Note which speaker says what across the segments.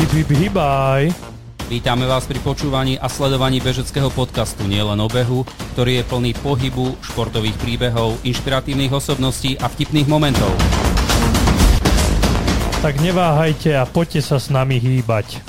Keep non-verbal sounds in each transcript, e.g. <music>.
Speaker 1: Hip, hip, hibaj.
Speaker 2: Vítame vás pri počúvaní a sledovaní bežeckého podcastu Nielen o behu, ktorý je plný pohybu, športových príbehov, inšpiratívnych osobností a vtipných momentov.
Speaker 1: Tak neváhajte a poďte sa s nami hýbať.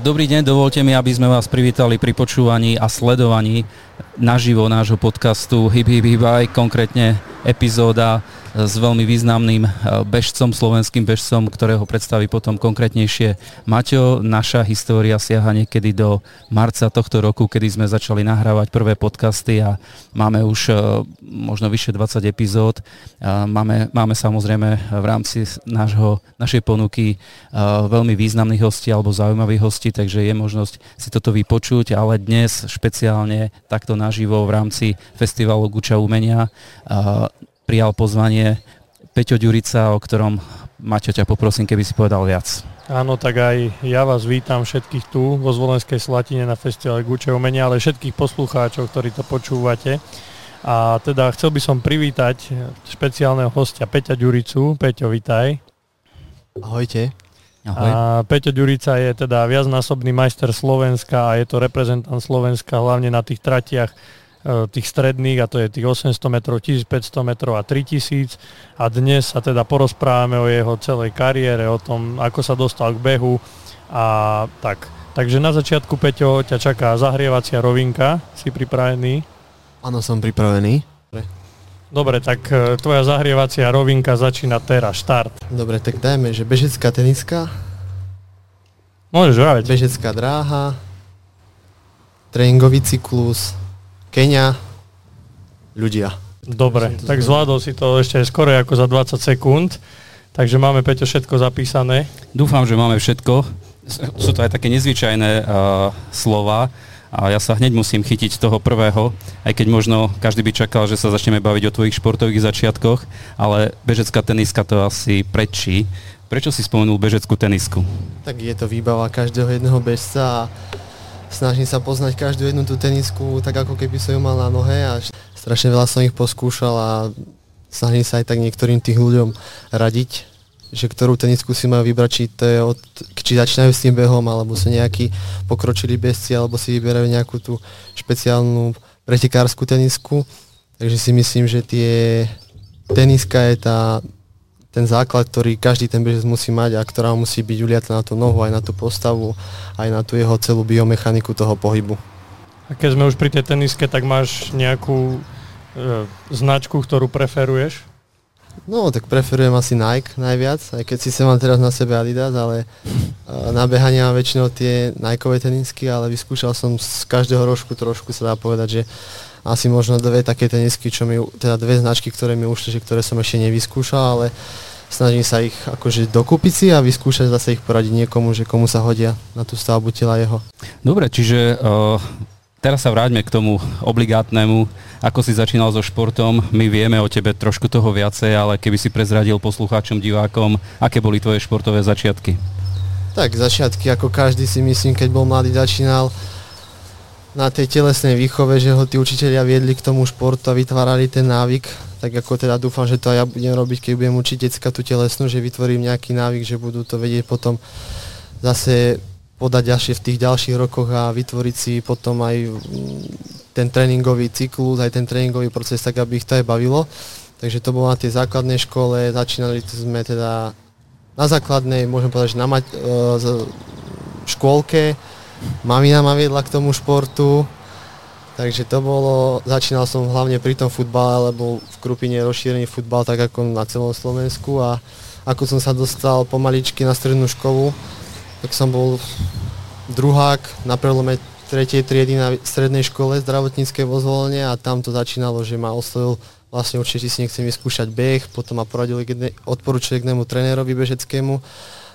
Speaker 2: Dobrý deň, dovolte mi, aby sme vás privítali pri počúvaní a sledovaní naživo nášho podcastu Hip Hip Hibaj, konkrétne epizóda s veľmi významným eh, bežcom, slovenským bežcom, ktorého predstaví potom konkrétnejšie Maťo. Naša história siaha niekedy do marca tohto roku, kedy sme začali nahrávať prvé podcasty a máme už eh, možno vyše 20 epizód. Máme, máme samozrejme v rámci nášho, našej ponuky eh, veľmi významných hostí alebo zaujímavých hostí, takže je možnosť si toto vypočuť, ale dnes špeciálne takto naživo v rámci festivalu Guča umenia prijal pozvanie Peťo Ďurica, o ktorom Maťo ťa poprosím, keby si povedal viac.
Speaker 1: Áno, tak aj ja vás vítam všetkých tu vo Zvolenskej Slatine na festivale Guče umenia, ale všetkých poslucháčov, ktorí to počúvate. A teda chcel by som privítať špeciálneho hostia Peťa Ďuricu. Peťo, vitaj.
Speaker 3: Ahojte.
Speaker 1: Ahoj. A Peťo Ďurica je teda viacnásobný majster Slovenska a je to reprezentant Slovenska hlavne na tých tratiach tých stredných a to je tých 800 metrov, 1500 metrov a 3000 a dnes sa teda porozprávame o jeho celej kariére, o tom, ako sa dostal k behu a tak. Takže na začiatku, Peťo, ťa čaká zahrievacia rovinka. Si pripravený?
Speaker 3: Áno, som pripravený.
Speaker 1: Dobre, tak e, tvoja zahrievacia rovinka začína teraz, štart.
Speaker 3: Dobre, tak dajme, že bežecká teniska.
Speaker 1: Môžeš vraviť.
Speaker 3: Bežecká dráha, tréningový cyklus, Kenia, ľudia.
Speaker 1: Dobre, tak zvládol si to ešte skoro ako za 20 sekúnd, takže máme Peťo všetko zapísané.
Speaker 2: Dúfam, že máme všetko. Sú to aj také nezvyčajné uh, slova a ja sa hneď musím chytiť toho prvého, aj keď možno každý by čakal, že sa začneme baviť o tvojich športových začiatkoch, ale bežecká teniska to asi prečí. Prečo si spomenul bežeckú tenisku?
Speaker 3: Tak je to výbava každého jedného bežca a snažím sa poznať každú jednu tú tenisku tak ako keby som ju mal na nohe a strašne veľa som ich poskúšal a snažím sa aj tak niektorým tých ľuďom radiť, že ktorú tenisku si majú vybrať, či, to je od, či začínajú s tým behom, alebo sú nejakí pokročili bezci, alebo si vyberajú nejakú tú špeciálnu pretekárskú tenisku. Takže si myslím, že tie teniska je tá ten základ, ktorý každý ten bežec musí mať a ktorá musí byť uliata na tú nohu, aj na tú postavu, aj na tú jeho celú biomechaniku toho pohybu.
Speaker 1: A keď sme už pri tej teniske, tak máš nejakú e, značku, ktorú preferuješ?
Speaker 3: No, tak preferujem asi Nike najviac, aj keď si mám teraz na sebe Adidas, ale e, na behanie mám väčšinou tie Nikeové tenisky, ale vyskúšal som z každého rožku trošku, sa dá povedať, že asi možno dve také tenisky, čo mi, teda dve značky, ktoré mi ušli, že ktoré som ešte nevyskúšal, ale snažím sa ich akože dokúpiť si a vyskúšať zase ich poradiť niekomu, že komu sa hodia na tú stavbu tela jeho.
Speaker 2: Dobre, čiže uh, teraz sa vráťme k tomu obligátnemu, ako si začínal so športom. My vieme o tebe trošku toho viacej, ale keby si prezradil poslucháčom, divákom, aké boli tvoje športové začiatky?
Speaker 3: Tak začiatky, ako každý si myslím, keď bol mladý, začínal na tej telesnej výchove, že ho tí učiteľia viedli k tomu športu a vytvárali ten návyk, tak ako teda dúfam, že to aj ja budem robiť, keď budem učiť decka tú telesnú, že vytvorím nejaký návyk, že budú to vedieť potom zase podať ďalšie v tých ďalších rokoch a vytvoriť si potom aj mm, ten tréningový cyklus, aj ten tréningový proces, tak aby ich to aj bavilo. Takže to bolo na tej základnej škole, začínali sme teda na základnej, môžem povedať, že na mať, e, škôlke, mamina ma viedla k tomu športu, takže to bolo, začínal som hlavne pri tom futbale, lebo v Krupine je rozšírený futbal tak ako na celom Slovensku a ako som sa dostal pomaličky na strednú školu, tak som bol druhák na prelome tretej triedy na strednej škole zdravotníckej vo zvolenie a tam to začínalo, že ma oslovil vlastne určite si nechcem vyskúšať beh, potom ma poradili odporúčili k jednému trénerovi bežeckému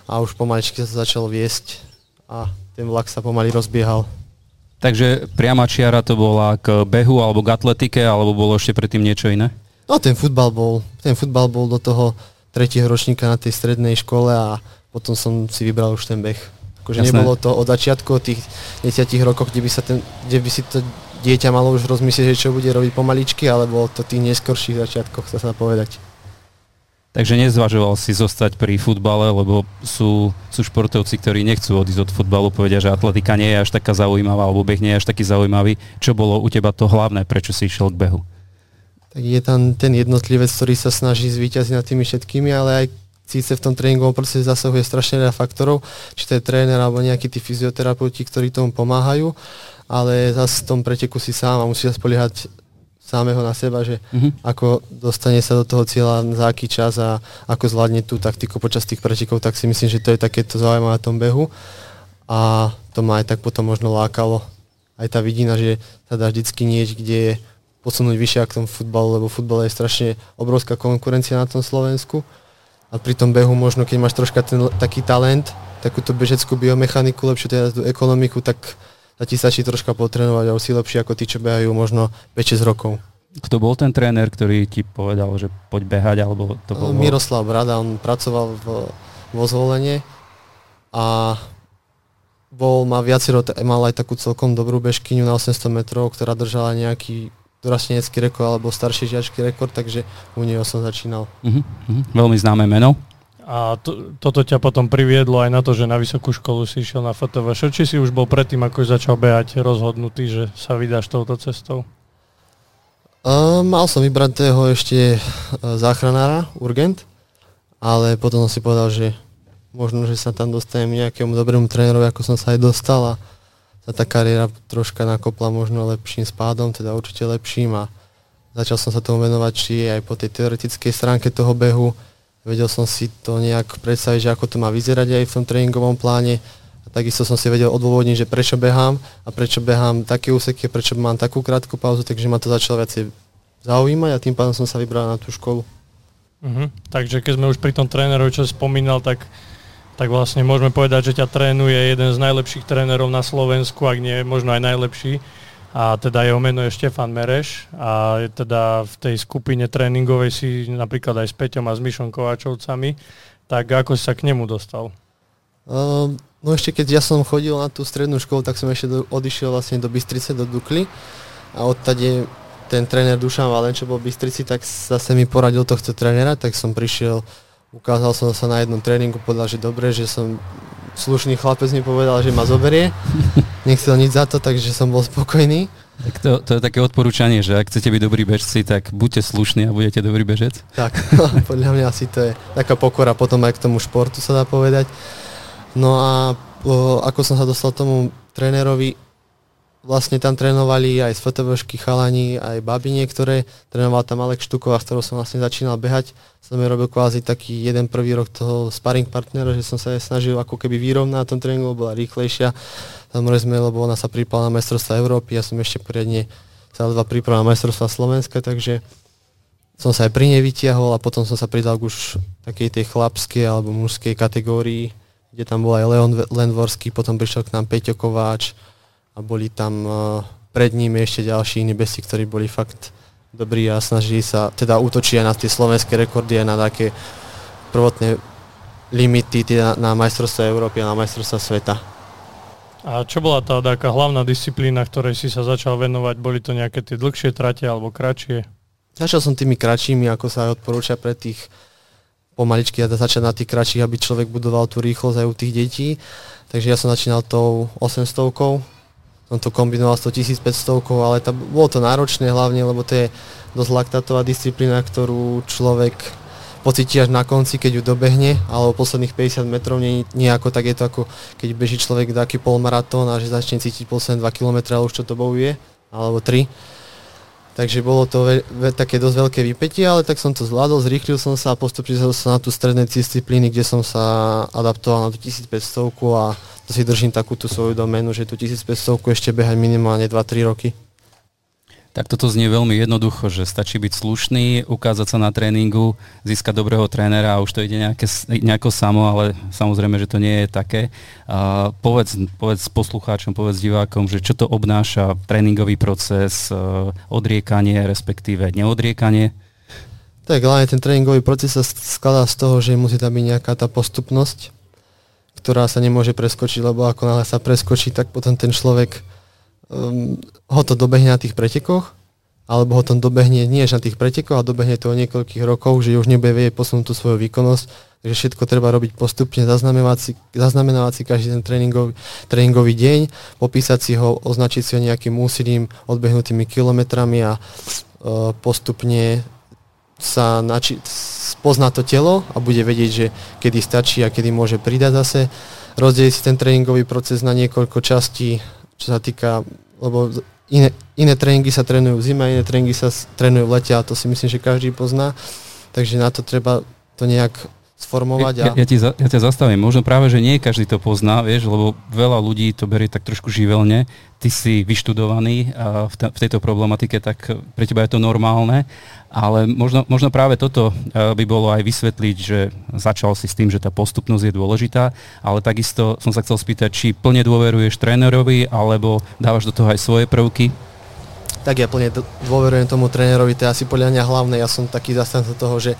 Speaker 3: a už pomaličky sa to začalo viesť a ten vlak sa pomaly rozbiehal.
Speaker 2: Takže priama čiara to bola k behu alebo k atletike, alebo bolo ešte predtým niečo iné?
Speaker 3: No ten futbal bol, ten futbal bol do toho tretieho ročníka na tej strednej škole a potom som si vybral už ten beh. Akože nebolo to od začiatku, od tých 10 rokov, kde by, sa ten, kde by si to dieťa malo už rozmyslieť, že čo bude robiť pomaličky, ale bolo to tých neskorších začiatkoch, sa sa povedať.
Speaker 2: Takže nezvažoval si zostať pri futbale, lebo sú, sú športovci, ktorí nechcú odísť od futbalu, povedia, že atletika nie je až taká zaujímavá, alebo beh nie je až taký zaujímavý. Čo bolo u teba to hlavné, prečo si išiel k behu?
Speaker 3: Tak je tam ten jednotlivec, ktorý sa snaží zvýťaziť nad tými všetkými, ale aj síce v tom tréningovom procese zasahuje strašne veľa faktorov, či to je tréner alebo nejakí tí fyzioterapeuti, ktorí tomu pomáhajú, ale zase v tom preteku si sám a musí sa spoliehať samého na seba, že uh-huh. ako dostane sa do toho cieľa za aký čas a ako zvládne tú taktiku počas tých pretekov, tak si myslím, že to je takéto zaujímavé na tom behu a to ma aj tak potom možno lákalo. Aj tá vidina, že sa dá vždycky nieť, kde je posunúť vyššie ako tom futbalu, lebo futbal je strašne obrovská konkurencia na tom Slovensku a pri tom behu možno, keď máš troška ten, taký talent, takúto bežeckú biomechaniku, lepšiu teda tú ekonomiku, tak sa ti stačí troška potrenovať a si lepšie ako tí, čo behajú možno 5-6 rokov.
Speaker 2: Kto bol ten tréner, ktorý ti povedal, že poď behať, alebo to bol...
Speaker 3: Miroslav Brada, on pracoval v, vo zvolenie a bol, má viacero, mal aj takú celkom dobrú bežkyňu na 800 metrov, ktorá držala nejaký dorastenecký rekord alebo starší žiačký rekord, takže u neho som začínal. Uh-huh,
Speaker 2: uh-huh. Veľmi známe meno.
Speaker 1: A to, toto ťa potom priviedlo aj na to, že na vysokú školu si išiel na FTV. Či si už bol predtým, ako začal behať, rozhodnutý, že sa vydáš touto cestou?
Speaker 3: Uh, mal som vybratého ešte uh, záchranára, urgent, ale potom som si povedal, že možno, že sa tam dostanem nejakému dobrému trénerovi, ako som sa aj dostal a sa tá kariéra troška nakopla možno lepším spádom, teda určite lepším a začal som sa tomu venovať či aj po tej teoretickej stránke toho behu, Vedel som si to nejak predstaviť, že ako to má vyzerať aj v tom tréningovom pláne. A takisto som si vedel odôvodniť, že prečo behám a prečo behám také úseky, prečo mám takú krátku pauzu, takže ma to začalo viacej zaujímať a tým pádom som sa vybral na tú školu.
Speaker 1: Uh-huh. Takže keď sme už pri tom trénerovi, čo spomínal, tak, tak vlastne môžeme povedať, že ťa trénuje jeden z najlepších trénerov na Slovensku, ak nie možno aj najlepší a teda jeho meno je Štefan Mereš a je teda v tej skupine tréningovej si napríklad aj s Peťom a s Myšom Kováčovcami, tak ako sa k nemu dostal?
Speaker 3: Um, no ešte keď ja som chodil na tú strednú školu, tak som ešte do, odišiel vlastne do Bystrice, do Dukly a odtade ten tréner Dušan Valen, čo bol v Bystrici, tak zase mi poradil tohto trénera, tak som prišiel, ukázal som sa na jednom tréningu, povedal, že dobre, že som slušný chlapec mi povedal, že ma zoberie. <laughs> Nechcel nič za to, takže som bol spokojný.
Speaker 2: Tak to, to je také odporúčanie, že ak chcete byť dobrí bežci, tak buďte slušní a budete dobrý bežec?
Speaker 3: Tak, <laughs> podľa mňa asi to je taká pokora potom aj k tomu športu sa dá povedať. No a o, ako som sa dostal tomu trénerovi, vlastne tam trénovali aj z FTVšky chalani, aj baby niektoré. Trénoval tam Alek Štuková, s ktorou som vlastne začínal behať. Som je robil kvázi taký jeden prvý rok toho sparring partnera, že som sa aj snažil ako keby vyrovnať na tom tréningu, bola rýchlejšia. Samozrejme, lebo ona sa pripala na majstrovstvá Európy, ja som ešte poriadne sa dva príprava na majstrovstvá Slovenska, takže som sa aj pri nej vytiahol a potom som sa pridal k už takej tej chlapskej alebo mužskej kategórii, kde tam bol aj Leon Lendvorský, potom prišiel k nám Peťo Kováč, a boli tam uh, pred nimi ešte ďalší iní besti, ktorí boli fakt dobrí a snažili sa, teda útočiť aj na tie slovenské rekordy, aj na také prvotné limity teda na majstrovstvo Európy a na majstrovstvo sveta.
Speaker 1: A čo bola tá taká hlavná disciplína, ktorej si sa začal venovať? Boli to nejaké tie dlhšie trate alebo kratšie?
Speaker 3: Začal som tými kratšími, ako sa aj odporúča pre tých pomaličky a začať na tých kratších, aby človek budoval tú rýchlosť aj u tých detí. Takže ja som začínal tou 800 som to kombinoval s 1500, ale to, bolo to náročné hlavne, lebo to je dosť laktatová disciplína, ktorú človek pocíti až na konci, keď ju dobehne, alebo posledných 50 metrov nie, nie ako tak je to ako keď beží človek taký polmaratón a že začne cítiť posledné 2 km, ale už čo to bojuje, alebo 3 Takže bolo to ve- ve- také dosť veľké vypetie, ale tak som to zvládol, zrýchlil som sa a postupne som na tú stredné disciplíny, kde som sa adaptoval na tú 1500 a to si držím takú tú svoju doménu, že tú 1500 ešte behať minimálne 2-3 roky.
Speaker 2: Tak toto znie veľmi jednoducho, že stačí byť slušný, ukázať sa na tréningu, získať dobrého trénera a už to ide nejaké, nejako samo, ale samozrejme, že to nie je také. Uh, povedz, povedz poslucháčom, povedz divákom, že čo to obnáša tréningový proces, uh, odriekanie, respektíve neodriekanie.
Speaker 3: Tak hlavne ten tréningový proces sa skladá z toho, že musí tam byť nejaká tá postupnosť, ktorá sa nemôže preskočiť, lebo ako náhle sa preskočí, tak potom ten človek um, ho to dobehne na tých pretekoch alebo ho tam dobehne nie na tých pretekoch, a dobehne to o niekoľkých rokov, že už nebude vedieť posunúť tú svoju výkonnosť, takže všetko treba robiť postupne, zaznamenávať si, zaznamenávať si každý ten tréningový, tréningový deň, popísať si ho, označiť si ho nejakým úsilím, odbehnutými kilometrami a e, postupne sa nači- pozná to telo a bude vedieť, že kedy stačí a kedy môže pridať zase. Rozdeliť si ten tréningový proces na niekoľko častí, čo sa týka, lebo iné, iné tréningy sa trénujú v zime, iné tréningy sa trénujú v lete a to si myslím, že každý pozná. Takže na to treba to nejak sformovať.
Speaker 2: A... Ja, ja, ti za, ja ťa zastavím. Možno práve, že nie každý to pozná, vieš, lebo veľa ľudí to berie tak trošku živelne. Ty si vyštudovaný a v, te, v tejto problematike, tak pre teba je to normálne. Ale možno, možno práve toto by bolo aj vysvetliť, že začal si s tým, že tá postupnosť je dôležitá, ale takisto som sa chcel spýtať, či plne dôveruješ trénerovi, alebo dávaš do toho aj svoje prvky?
Speaker 3: Tak ja plne dôverujem tomu trénerovi, to je asi podľa mňa hlavné. Ja som taký zastanca toho, že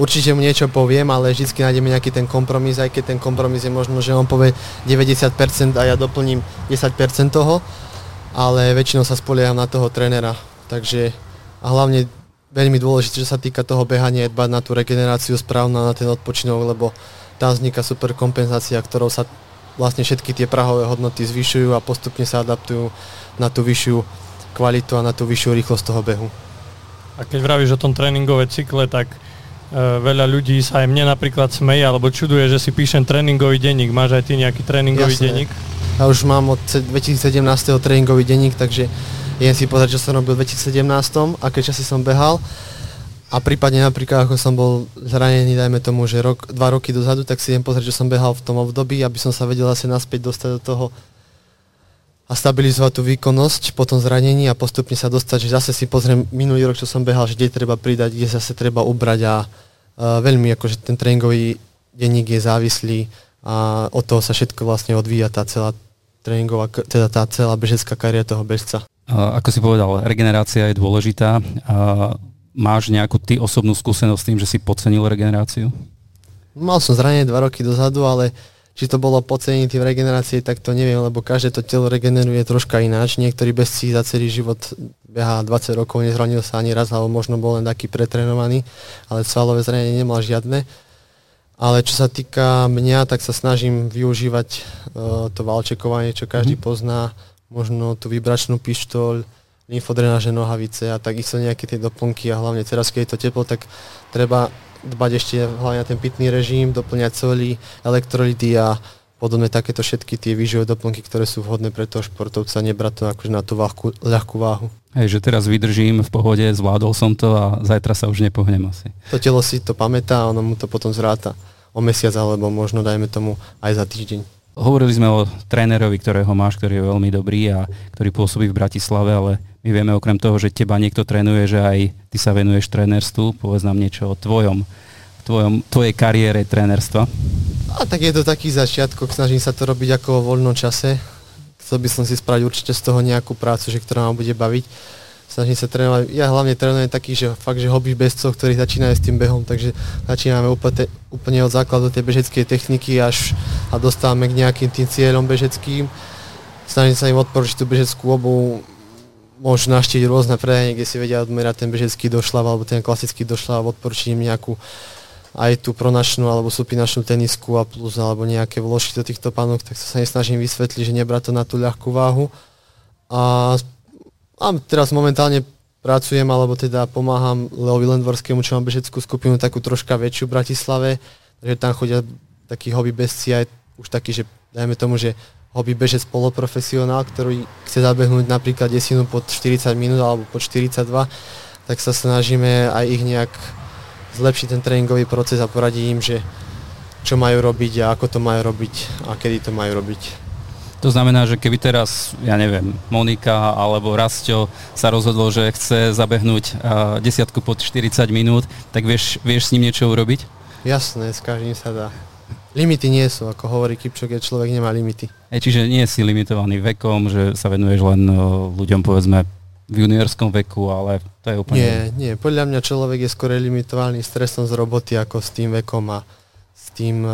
Speaker 3: určite mu niečo poviem, ale vždy nájdeme nejaký ten kompromis, aj keď ten kompromis je možno, že on povie 90% a ja doplním 10% toho, ale väčšinou sa spolieham na toho trénera. Takže a hlavne veľmi dôležité, čo sa týka toho behania, je dbať na tú regeneráciu správnu na ten odpočinok, lebo tam vzniká super kompenzácia, ktorou sa vlastne všetky tie prahové hodnoty zvyšujú a postupne sa adaptujú na tú vyššiu kvalitu a na tú vyššiu rýchlosť toho behu.
Speaker 1: A keď vravíš o tom tréningové cykle, tak veľa ľudí sa aj mne napríklad smeje alebo čuduje, že si píšem tréningový denník. Máš aj ty nejaký tréningový Jasné. denník?
Speaker 3: Ja už mám od 2017. tréningový denník, takže idem si pozrieť, čo som robil v 2017, aké časy som behal. A prípadne napríklad, ako som bol zranený, dajme tomu, že rok, dva roky dozadu, tak si idem pozrieť, čo som behal v tom období, aby som sa vedel asi naspäť dostať do toho a stabilizovať tú výkonnosť po tom zranení a postupne sa dostať, že zase si pozriem minulý rok, čo som behal, že kde treba pridať, kde zase treba ubrať a uh, veľmi akože ten tréningový denník je závislý a od toho sa všetko vlastne odvíja tá celá tréningová, teda tá celá bežecká kariéra toho bežca.
Speaker 2: Ako si povedal, regenerácia je dôležitá. Máš nejakú ty osobnú skúsenosť s tým, že si podcenil regeneráciu?
Speaker 3: Mal som zranenie dva roky dozadu, ale či to bolo podcenenie v regenerácii, tak to neviem, lebo každé to telo regeneruje troška ináč. Niektorý bezcí za celý život beha 20 rokov, nezranil sa ani raz, alebo možno bol len taký pretrenovaný, ale svalové zranenie nemal žiadne. Ale čo sa týka mňa, tak sa snažím využívať uh, to valčekovanie, čo každý mm. pozná, možno tú vibračnú pištoľ, lymfodrenáže nohavice a takisto nejaké tie doplnky a hlavne teraz, keď je to teplo, tak treba dbať ešte hlavne na ten pitný režim, doplňať soli, elektrolyty a podobne takéto všetky tie výživové doplnky, ktoré sú vhodné pre toho športovca, nebrať to akože na tú ľahkú, ľahkú váhu.
Speaker 2: Hej, že teraz vydržím v pohode, zvládol som to a zajtra sa už nepohnem asi.
Speaker 3: To telo si to pamätá a ono mu to potom zráta o mesiac alebo možno dajme tomu aj za týždeň.
Speaker 2: Hovorili sme o trénerovi, ktorého máš, ktorý je veľmi dobrý a ktorý pôsobí v Bratislave, ale my vieme okrem toho, že teba niekto trénuje, že aj ty sa venuješ trénerstvu. Povedz nám niečo o tvojom, tvojom, tvojej kariére trénerstva.
Speaker 3: A tak je to taký začiatok, snažím sa to robiť ako vo voľnom čase. Chcel by som si spraviť určite z toho nejakú prácu, že ktorá ma bude baviť. Snažím sa trénovať, ja hlavne trénujem taký, že fakt, že hobby bežcov, ktorí začínajú s tým behom, takže začíname úplne, úplne od základu tej bežeckej techniky až a dostávame k nejakým tým cieľom bežeckým. Snažím sa im odporučiť tú bežeckú obu, môžu naštíť rôzne predajne, kde si vedia odmerať ten bežecký došľav alebo ten klasický došľav, odporučiť im nejakú aj tú pronačnú alebo supinačnú tenisku a plus alebo nejaké vložky do týchto panok, tak sa nesnažím vysvetliť, že nebrať to na tú ľahkú váhu. A, a teraz momentálne pracujem, alebo teda pomáham Leovi Lendvorskému, čo mám bežeckú skupinu takú troška väčšiu v Bratislave, takže tam chodia takí hobby bezci aj už taký, že dajme tomu, že hobby bežec poloprofesionál, ktorý chce zabehnúť napríklad desinu pod 40 minút alebo pod 42, tak sa snažíme aj ich nejak zlepšiť ten tréningový proces a poradiť im, že čo majú robiť a ako to majú robiť a kedy to majú robiť.
Speaker 2: To znamená, že keby teraz, ja neviem, Monika alebo Rastio sa rozhodlo, že chce zabehnúť desiatku pod 40 minút, tak vieš, vieš s ním niečo urobiť?
Speaker 3: Jasné, s každým sa dá. Limity nie sú, ako hovorí Kipčok, človek nemá limity.
Speaker 2: E, čiže nie si limitovaný vekom, že sa venuješ len ľuďom povedzme v juniorskom veku, ale to je úplne...
Speaker 3: Nie, nie. Podľa mňa človek je skôr limitovaný stresom z roboty ako s tým vekom a s tým...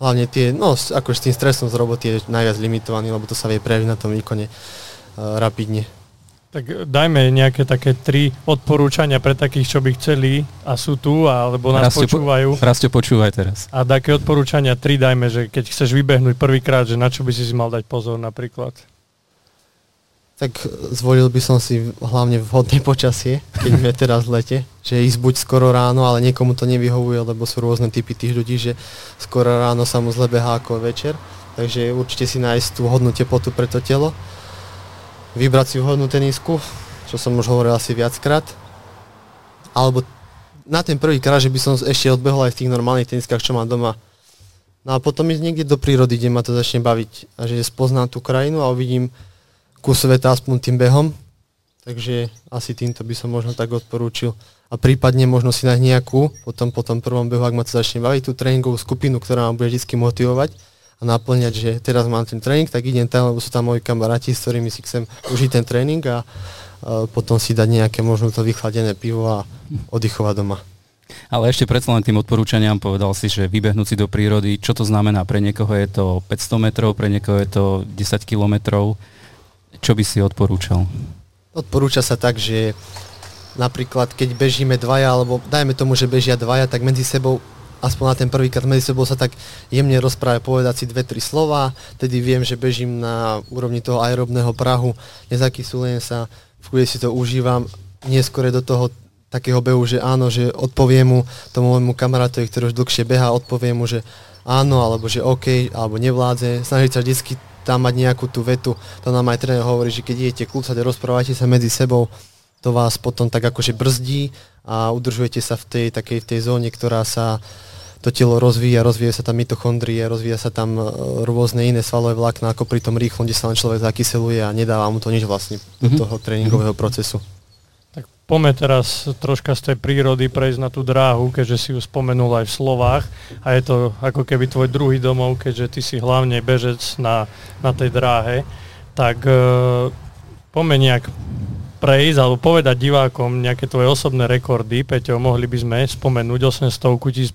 Speaker 3: Hlavne tie, no ako s tým stresom z roboty je najviac limitovaný, lebo to sa vie prejaviť na tom výkone uh, rapidne.
Speaker 1: Tak dajme nejaké také tri odporúčania pre takých, čo by chceli a sú tu, alebo nás Rastio, počúvajú.
Speaker 2: Rastio, počúvaj teraz.
Speaker 1: A také odporúčania tri dajme, že keď chceš vybehnúť prvýkrát, že na čo by si si mal dať pozor napríklad.
Speaker 3: Tak zvolil by som si hlavne vhodné počasie, keď sme teraz v lete, že ísť buď skoro ráno, ale niekomu to nevyhovuje, lebo sú rôzne typy tých ľudí, že skoro ráno sa mu zle behá ako večer, takže určite si nájsť tú hodnú teplotu pre to telo vybrať si vhodnú tenisku, čo som už hovoril asi viackrát. Alebo na ten prvý krát, že by som ešte odbehol aj v tých normálnych teniskách, čo mám doma. No a potom ísť niekde do prírody, kde ma to začne baviť. A že spoznám tú krajinu a uvidím kus sveta aspoň tým behom. Takže asi týmto by som možno tak odporúčil. A prípadne možno si nájsť nejakú, potom po tom prvom behu, ak ma to začne baviť, tú tréningovú skupinu, ktorá ma bude vždy motivovať a naplňať, že teraz mám ten tréning, tak idem tam, lebo sú tam moji kamaráti, s ktorými si chcem užiť ten tréning a, a potom si dať nejaké možno to vychladené pivo a oddychovať doma.
Speaker 2: Ale ešte predsa len tým odporúčaniam povedal si, že vybehnúť si do prírody, čo to znamená? Pre niekoho je to 500 metrov, pre niekoho je to 10 kilometrov. Čo by si odporúčal?
Speaker 3: Odporúča sa tak, že napríklad keď bežíme dvaja, alebo dajme tomu, že bežia dvaja, tak medzi sebou aspoň na ten prvýkrát medzi sebou sa tak jemne rozprávať, povedať si dve, tri slova, tedy viem, že bežím na úrovni toho aerobného prahu, nezakysulujem sa, v si to užívam, neskôr do toho takého behu, že áno, že odpoviem mu tomu môjmu kamarátovi, ktorý už dlhšie beha, odpoviem mu, že áno, alebo že OK, alebo nevládze, snažiť sa vždy tam mať nejakú tú vetu, to nám aj tréner hovorí, že keď idete klúcať a rozprávate sa medzi sebou, to vás potom tak akože brzdí a udržujete sa v tej takej v tej zóne, ktorá sa to telo rozvíja, rozvíja sa tam mitochondrie, rozvíja sa tam e, rôzne iné svalové vlákna ako pri tom rýchlom, kde sa len človek zakyseluje a nedáva mu to nič vlastne do mm-hmm. toho tréningového procesu.
Speaker 1: Poďme teraz troška z tej prírody prejsť na tú dráhu, keďže si ju spomenul aj v slovách a je to ako keby tvoj druhý domov, keďže ty si hlavne bežec na, na tej dráhe. Tak e, poďme nejak prejsť alebo povedať divákom nejaké tvoje osobné rekordy. Peťo, mohli by sme spomenúť 800,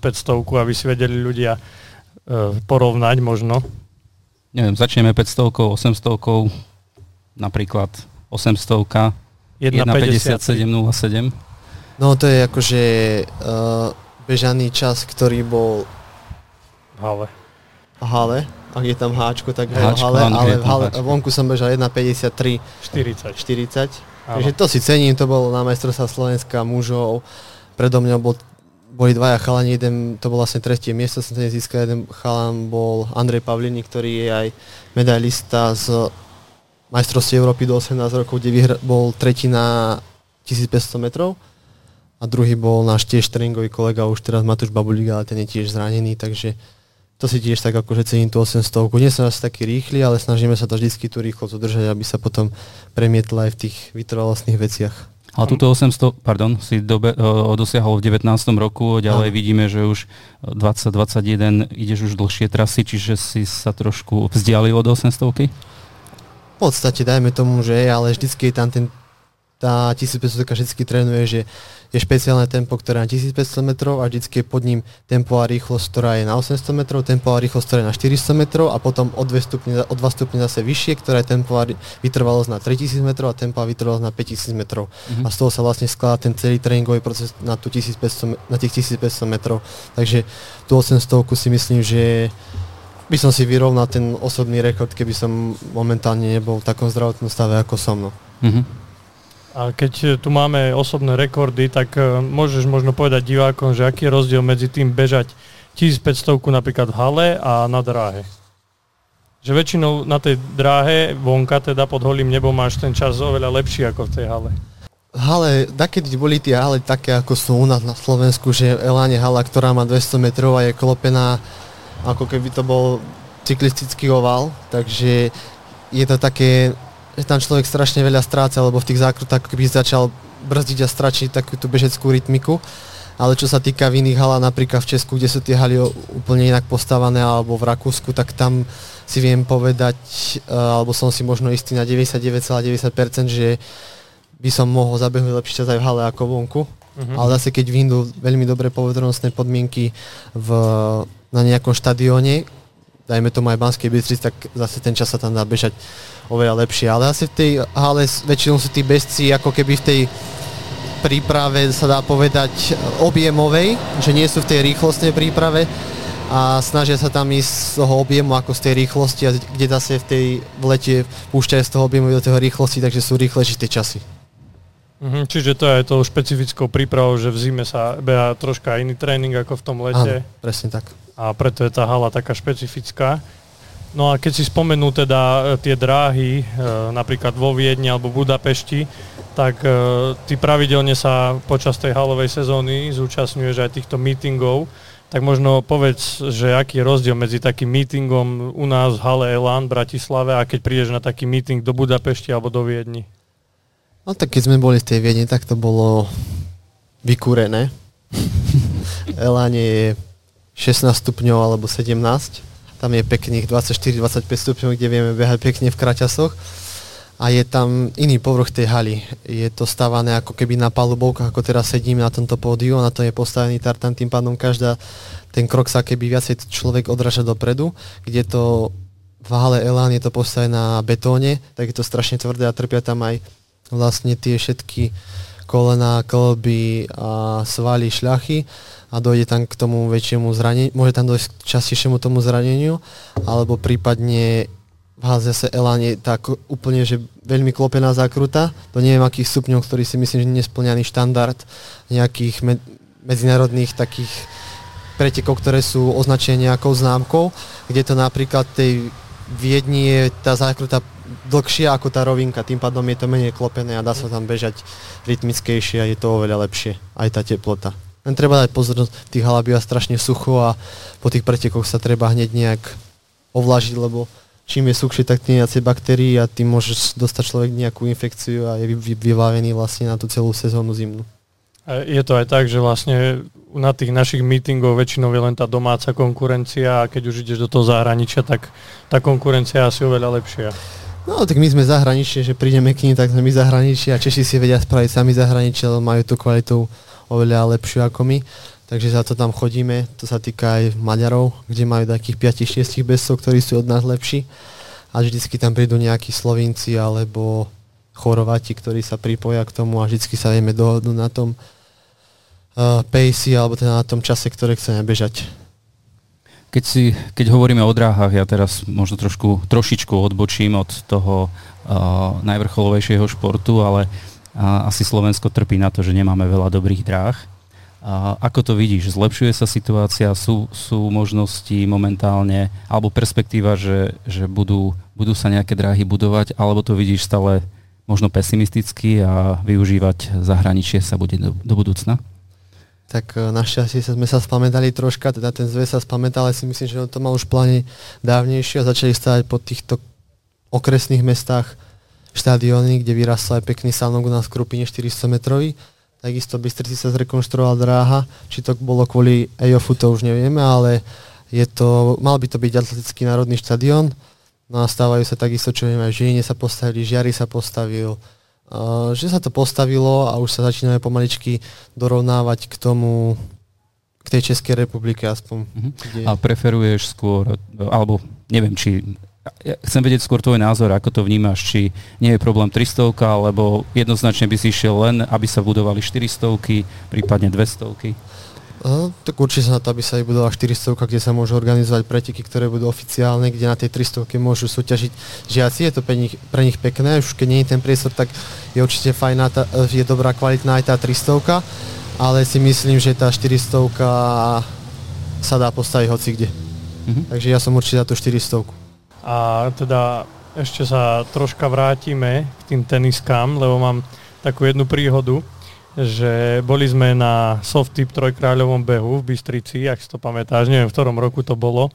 Speaker 1: 1500, aby si vedeli ľudia e, porovnať možno.
Speaker 2: Neviem, začneme 500, 800, napríklad 800, 1,57,07.
Speaker 3: No to je akože uh, bežaný čas, ktorý bol
Speaker 1: v hale.
Speaker 3: V hale, ak je tam háčko, tak Háčko, hale, ale v hale, vonku som bežal 1,53 40. 40 Takže to si cením, to bolo na majstrovstvá Slovenska mužov. Predo mňa bol, boli dvaja chalani, jeden, to bol vlastne tretie miesto, som ten získal, jeden chalan bol Andrej Pavlini, ktorý je aj medailista z majstrovství Európy do 18 rokov, kde vyhr- bol tretí na 1500 metrov a druhý bol náš tiež tréningový kolega, už teraz Matúš Babulík, ale ten je tiež zranený, takže to si tiež tak akože cením tú 800. Nie som asi taký rýchly, ale snažíme sa to vždy tú rýchlosť udržať, aby sa potom premietla aj v tých vytrvalostných veciach.
Speaker 2: Ale túto 800, pardon, si dobe, o, dosiahol v 19. roku, ďalej no. vidíme, že už 2021 ideš už dlhšie trasy, čiže si sa trošku vzdialil od 800
Speaker 3: V podstate dajme tomu, že je, ale vždycky je tam ten tá 1500 vždy trénuje, že je špeciálne tempo, ktoré je na 1500 metrov a vždy je pod ním tempová rýchlosť, ktorá je na 800 metrov, tempová rýchlosť, ktorá je na 400 metrov a potom o 2 stupne, o 2 stupne zase vyššie, ktorá je tempová vytrvalosť na 3000 metrov a tempová vytrvalosť na 5000 metrov. Mm-hmm. A z toho sa vlastne skladá ten celý tréningový proces na, tú 1500, na tých 1500 metrov. Takže tú 800 si myslím, že by som si vyrovnal ten osobný rekord, keby som momentálne nebol v takom zdravotnom stave ako som. No. Mm-hmm.
Speaker 1: A keď e, tu máme osobné rekordy, tak e, môžeš možno povedať divákom, že aký je rozdiel medzi tým bežať 1500 napríklad v hale a na dráhe. Že väčšinou na tej dráhe vonka, teda pod holým nebom, máš ten čas oveľa lepší ako v tej hale.
Speaker 3: Hale, takedy boli tie hale také, ako sú u nás na Slovensku, že Eláne hala, ktorá má 200 metrov a je klopená, ako keby to bol cyklistický oval, takže je to také že tam človek strašne veľa stráca, lebo v tých zákrutách keby začal brzdiť a stračiť takú tú bežeckú rytmiku. Ale čo sa týka v iných halách, napríklad v Česku, kde sú tie haly úplne inak postavané, alebo v Rakúsku, tak tam si viem povedať, eh, alebo som si možno istý na 99,90%, že by som mohol zabehnúť lepší čas aj v hale ako vonku. Uh-huh. Ale zase keď vyhnú veľmi dobré povedronostné podmienky v, na nejakom štadióne, dajme tomu aj Banskej Bystrici, tak zase ten čas sa tam dá bežať oveľa lepšie. Ale asi v tej hale väčšinou sú tí bežci ako keby v tej príprave sa dá povedať objemovej, že nie sú v tej rýchlostnej príprave a snažia sa tam ísť z toho objemu ako z tej rýchlosti a kde zase v tej v lete púšťajú z toho objemu do toho rýchlosti, takže sú rýchlejšie tie časy.
Speaker 1: Mhm, čiže to je tou špecifickou prípravou, že v zime sa beha troška iný tréning ako v tom lete.
Speaker 3: Áno, presne tak.
Speaker 1: A preto je tá hala taká špecifická. No a keď si spomenú teda e, tie dráhy, e, napríklad vo Viedni alebo Budapešti, tak e, ty pravidelne sa počas tej halovej sezóny zúčastňuješ aj týchto meetingov, tak možno povedz, že aký je rozdiel medzi takým meetingom u nás v hale Elan v Bratislave a keď prídeš na taký meeting do Budapešti alebo do Viedni.
Speaker 3: No tak keď sme boli v tej Viedni, tak to bolo vykúrené. <laughs> Elán je 16 stupňov alebo 17 tam je pekných 24-25 stupňov, kde vieme behať pekne v kraťasoch. A je tam iný povrch tej haly. Je to stávané ako keby na palubovkách, ako teraz sedím na tomto pódiu, na to je postavený tartan, tým pádom každá, ten krok sa keby viacej človek odráža dopredu, kde to v hale Elán je to postavené na betóne, tak je to strašne tvrdé a trpia tam aj vlastne tie všetky kolena, klby a svaly, šľachy a dojde tam k tomu väčšiemu zraneniu, môže tam dojsť k častejšiemu tomu zraneniu, alebo prípadne v zase Elan je tak úplne, že veľmi klopená zákruta, do neviem akých stupňov, ktorý si myslím, že nesplňaný štandard nejakých me- medzinárodných takých pretekov, ktoré sú označené nejakou známkou, kde to napríklad tej Viedni je tá zákruta dlhšia ako tá rovinka, tým pádom je to menej klopené a dá sa tam bežať rytmickejšie a je to oveľa lepšie, aj tá teplota. Len treba dať pozornosť, tých halá býva strašne sucho a po tých pretekoch sa treba hneď nejak ovlažiť, lebo čím je suchšie, tak tým viacej baktérií a tým môže dostať človek nejakú infekciu a je vyvávený vlastne na tú celú sezónu zimnú.
Speaker 1: Je to aj tak, že vlastne na tých našich meetingov väčšinou je len tá domáca konkurencia a keď už ideš do toho zahraničia, tak tá konkurencia je asi oveľa lepšia.
Speaker 3: No tak my sme zahraničie, že prídeme k ním, tak sme my zahraničie a Češi si vedia spraviť sami zahraničie, lebo majú tú kvalitu oveľa lepšiu ako my. Takže za to tam chodíme, to sa týka aj Maďarov, kde majú takých 5-6 bezcov, ktorí sú od nás lepší. A vždycky tam prídu nejakí Slovinci alebo Chorváti, ktorí sa pripoja k tomu a vždycky sa vieme dohodnúť na tom uh, pace alebo teda na tom čase, ktoré chceme bežať.
Speaker 2: Keď, si, keď hovoríme o dráhach, ja teraz možno trošku, trošičku odbočím od toho uh, najvrcholovejšieho športu, ale a asi Slovensko trpí na to, že nemáme veľa dobrých dráh. A ako to vidíš? Zlepšuje sa situácia? Sú, sú možnosti momentálne, alebo perspektíva, že, že budú, budú sa nejaké dráhy budovať, alebo to vidíš stále možno pesimisticky a využívať zahraničie sa bude do, do budúcna?
Speaker 3: Tak e, našťastie sme sa spamätali troška, teda ten zväz sa spamätal, ale si myslím, že to mal už v pláne dávnejšie a začali stavať po týchto okresných mestách štadióny, kde vyrastla aj pekný sánok u nás v Krupine 400 metrový. Takisto Bystrici sa zrekonštruovala dráha, či to bolo kvôli EOFu, to už nevieme, ale je to, mal by to byť atletický národný štadión. No a stávajú sa takisto, čo vieme, aj Žiline sa postavili, Žiari sa postavil, uh, že sa to postavilo a už sa začínajú pomaličky dorovnávať k tomu, k tej Českej republike aspoň. Uh-huh.
Speaker 2: Kde... A preferuješ skôr, alebo neviem, či ja chcem vedieť skôr tvoj názor, ako to vnímaš, či nie je problém 300, alebo jednoznačne by si išiel len, aby sa budovali 400, prípadne 200.
Speaker 3: Uh, tak určite sa na to, aby sa aj budovala 400, kde sa môžu organizovať preteky, ktoré budú oficiálne, kde na tej 300 môžu súťažiť žiaci, je to pre nich, pre nich pekné, už keď nie je ten priestor, tak je určite fajná, tá, je dobrá kvalitná aj tá 300, ale si myslím, že tá 400 sa dá postaviť hoci kde. Uh-huh. Takže ja som určite za tú 400.
Speaker 1: A teda ešte sa troška vrátime k tým teniskám, lebo mám takú jednu príhodu, že boli sme na soft tip trojkráľovom behu v Bystrici, ak si to pamätáš, neviem v ktorom roku to bolo.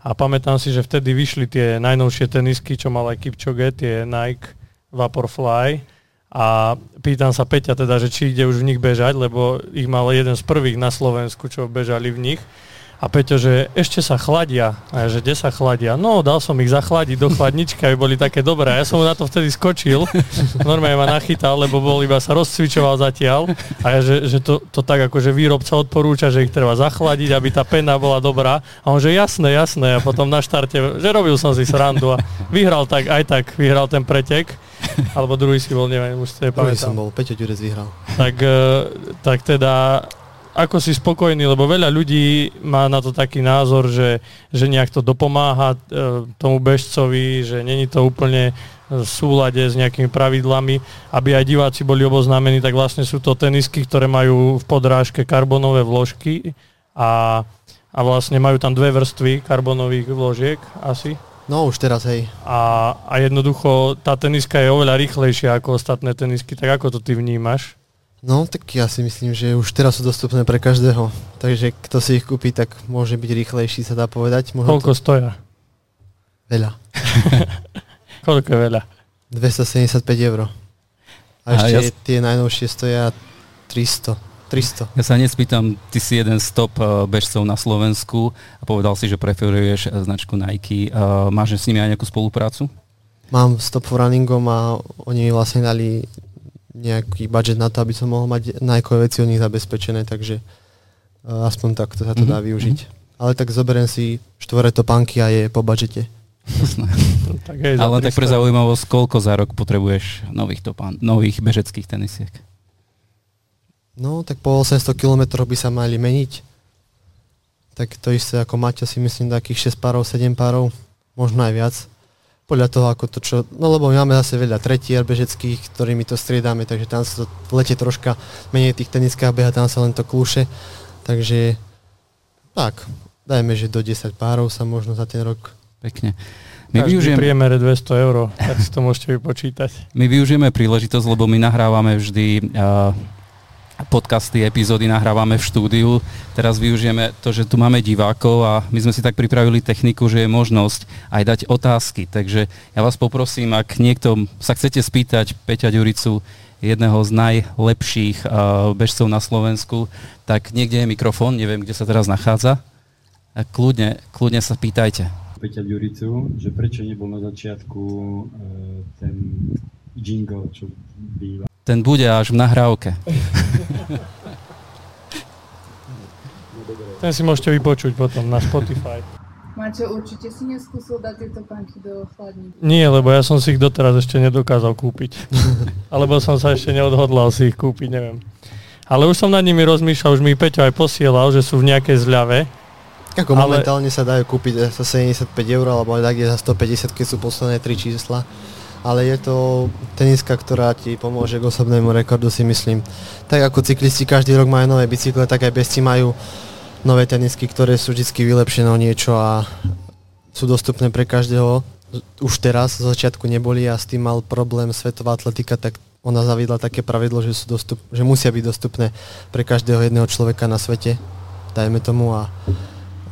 Speaker 1: A pamätám si, že vtedy vyšli tie najnovšie tenisky, čo mal aj Kipchoge, tie Nike Vaporfly. A pýtam sa Peťa teda, že či ide už v nich bežať, lebo ich mal jeden z prvých na Slovensku, čo bežali v nich. A Peťo, že ešte sa chladia. A ja, že kde sa chladia? No, dal som ich zachladiť do chladničky, aby boli také dobré. A ja som mu na to vtedy skočil. Normálne ma nachytal, lebo bol iba sa rozcvičoval zatiaľ. A ja, že, že to, to tak akože výrobca odporúča, že ich treba zachladiť, aby tá pena bola dobrá. A on, že jasné, jasné. A potom na štarte, že robil som si srandu a vyhral tak, aj tak, vyhral ten pretek. Alebo druhý si bol, neviem, už to je
Speaker 3: Prvý som bol, Peťo Ďurec vyhral.
Speaker 1: Tak, eh, tak teda ako si spokojný, lebo veľa ľudí má na to taký názor, že, že nejak to dopomáha e, tomu bežcovi, že není to úplne v súlade s nejakými pravidlami, aby aj diváci boli oboznámení, tak vlastne sú to tenisky, ktoré majú v podrážke karbonové vložky a, a vlastne majú tam dve vrstvy karbonových vložiek asi.
Speaker 3: No už teraz, hej.
Speaker 1: A, a jednoducho tá teniska je oveľa rýchlejšia ako ostatné tenisky, tak ako to ty vnímaš?
Speaker 3: No, tak ja si myslím, že už teraz sú dostupné pre každého. Takže kto si ich kúpi, tak môže byť rýchlejší, sa dá povedať.
Speaker 1: Možno Koľko to... stoja?
Speaker 3: Veľa. <laughs>
Speaker 1: Koľko je veľa?
Speaker 3: 275 eur. A, a ešte ja... tie najnovšie stoja 300. 300.
Speaker 2: Ja sa nespýtam, ty si jeden z top uh, bežcov na Slovensku a povedal si, že preferuješ uh, značku Nike. Uh, máš s nimi aj nejakú spoluprácu?
Speaker 3: Mám s Top Runningom a oni mi vlastne dali nejaký budget na to, aby som mohol mať najkové veci od nich zabezpečené, takže uh, aspoň takto sa to dá mm-hmm. využiť. Ale tak zoberiem si štvore topánky a je po budžete.
Speaker 2: tak Ale tak pre zaujímavosť, koľko za rok potrebuješ nových, topán, nových bežeckých tenisiek?
Speaker 3: No, tak po 800 km by sa mali meniť. Tak to isté ako Maťo si myslím takých 6 párov, 7 párov, možno aj viac podľa toho, ako to čo... No lebo my máme zase veľa tretier bežeckých, ktorými to striedame, takže tam sa to lete troška menej tých teniskách beha, tam sa len to klúše. Takže tak, dajme, že do 10 párov sa možno za ten rok.
Speaker 2: Pekne.
Speaker 1: My Každý využijeme... priemere 200 eur, tak si to môžete vypočítať.
Speaker 2: My využijeme príležitosť, lebo my nahrávame vždy uh, podcasty, epizódy nahrávame v štúdiu. Teraz využijeme to, že tu máme divákov a my sme si tak pripravili techniku, že je možnosť aj dať otázky. Takže ja vás poprosím, ak niekto sa chcete spýtať Peťa Ďuricu, jedného z najlepších uh, bežcov na Slovensku, tak niekde je mikrofón, neviem, kde sa teraz nachádza. Kľudne, kľudne sa pýtajte.
Speaker 4: Peťa Ďuricu, že prečo nebol na začiatku uh, ten jingle, čo býva
Speaker 2: ten bude až v nahrávke.
Speaker 1: Ten si môžete vypočuť potom na Spotify.
Speaker 5: Mačo, určite si neskúsil dať tieto panky do chladnice?
Speaker 1: Nie, lebo ja som si ich doteraz ešte nedokázal kúpiť. <laughs> Alebo som sa ešte neodhodlal si ich kúpiť, neviem. Ale už som nad nimi rozmýšľal, už mi Peťo aj posielal, že sú v nejakej zľave.
Speaker 3: Ako ale... momentálne sa dajú kúpiť za 75 eur, alebo tak je za 150, keď sú posledné tri čísla ale je to teniska, ktorá ti pomôže k osobnému rekordu, si myslím. Tak ako cyklisti každý rok majú nové bicykle, tak aj bezci majú nové tenisky, ktoré sú vždy vylepšené o niečo a sú dostupné pre každého. Už teraz, z začiatku neboli a s tým mal problém svetová atletika, tak ona zaviedla také pravidlo, že, sú dostup, že musia byť dostupné pre každého jedného človeka na svete, dajme tomu a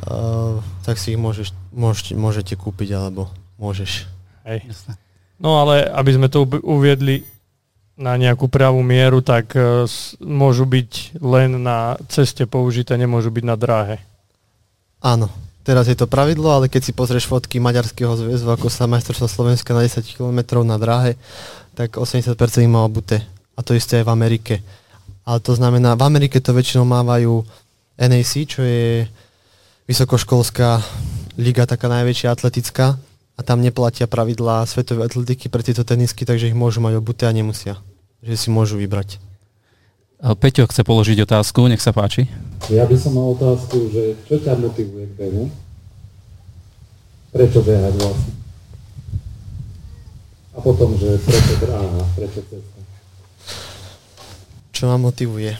Speaker 3: uh, tak si ich môžeš, môžete, môžete kúpiť alebo môžeš.
Speaker 1: Hej. Jasne. No ale aby sme to uviedli na nejakú pravú mieru, tak uh, môžu byť len na ceste použité, nemôžu byť na dráhe.
Speaker 3: Áno, teraz je to pravidlo, ale keď si pozrieš fotky maďarského zväzu, ako sa majstrovstvo Slovenska na 10 km na dráhe, tak 80% ich má obute. A to isté aj v Amerike. Ale to znamená, v Amerike to väčšinou mávajú NAC, čo je vysokoškolská liga, taká najväčšia atletická, a tam neplatia pravidlá svetovej atletiky pre tieto tenisky, takže ich môžu mať obuté a nemusia. Že si môžu vybrať.
Speaker 2: Peťo chce položiť otázku, nech sa páči.
Speaker 4: Ja by som mal otázku, že čo ťa motivuje k behu? Prečo behať vlastne? A potom, že prečo dráha, prečo cesta?
Speaker 3: Čo ma motivuje?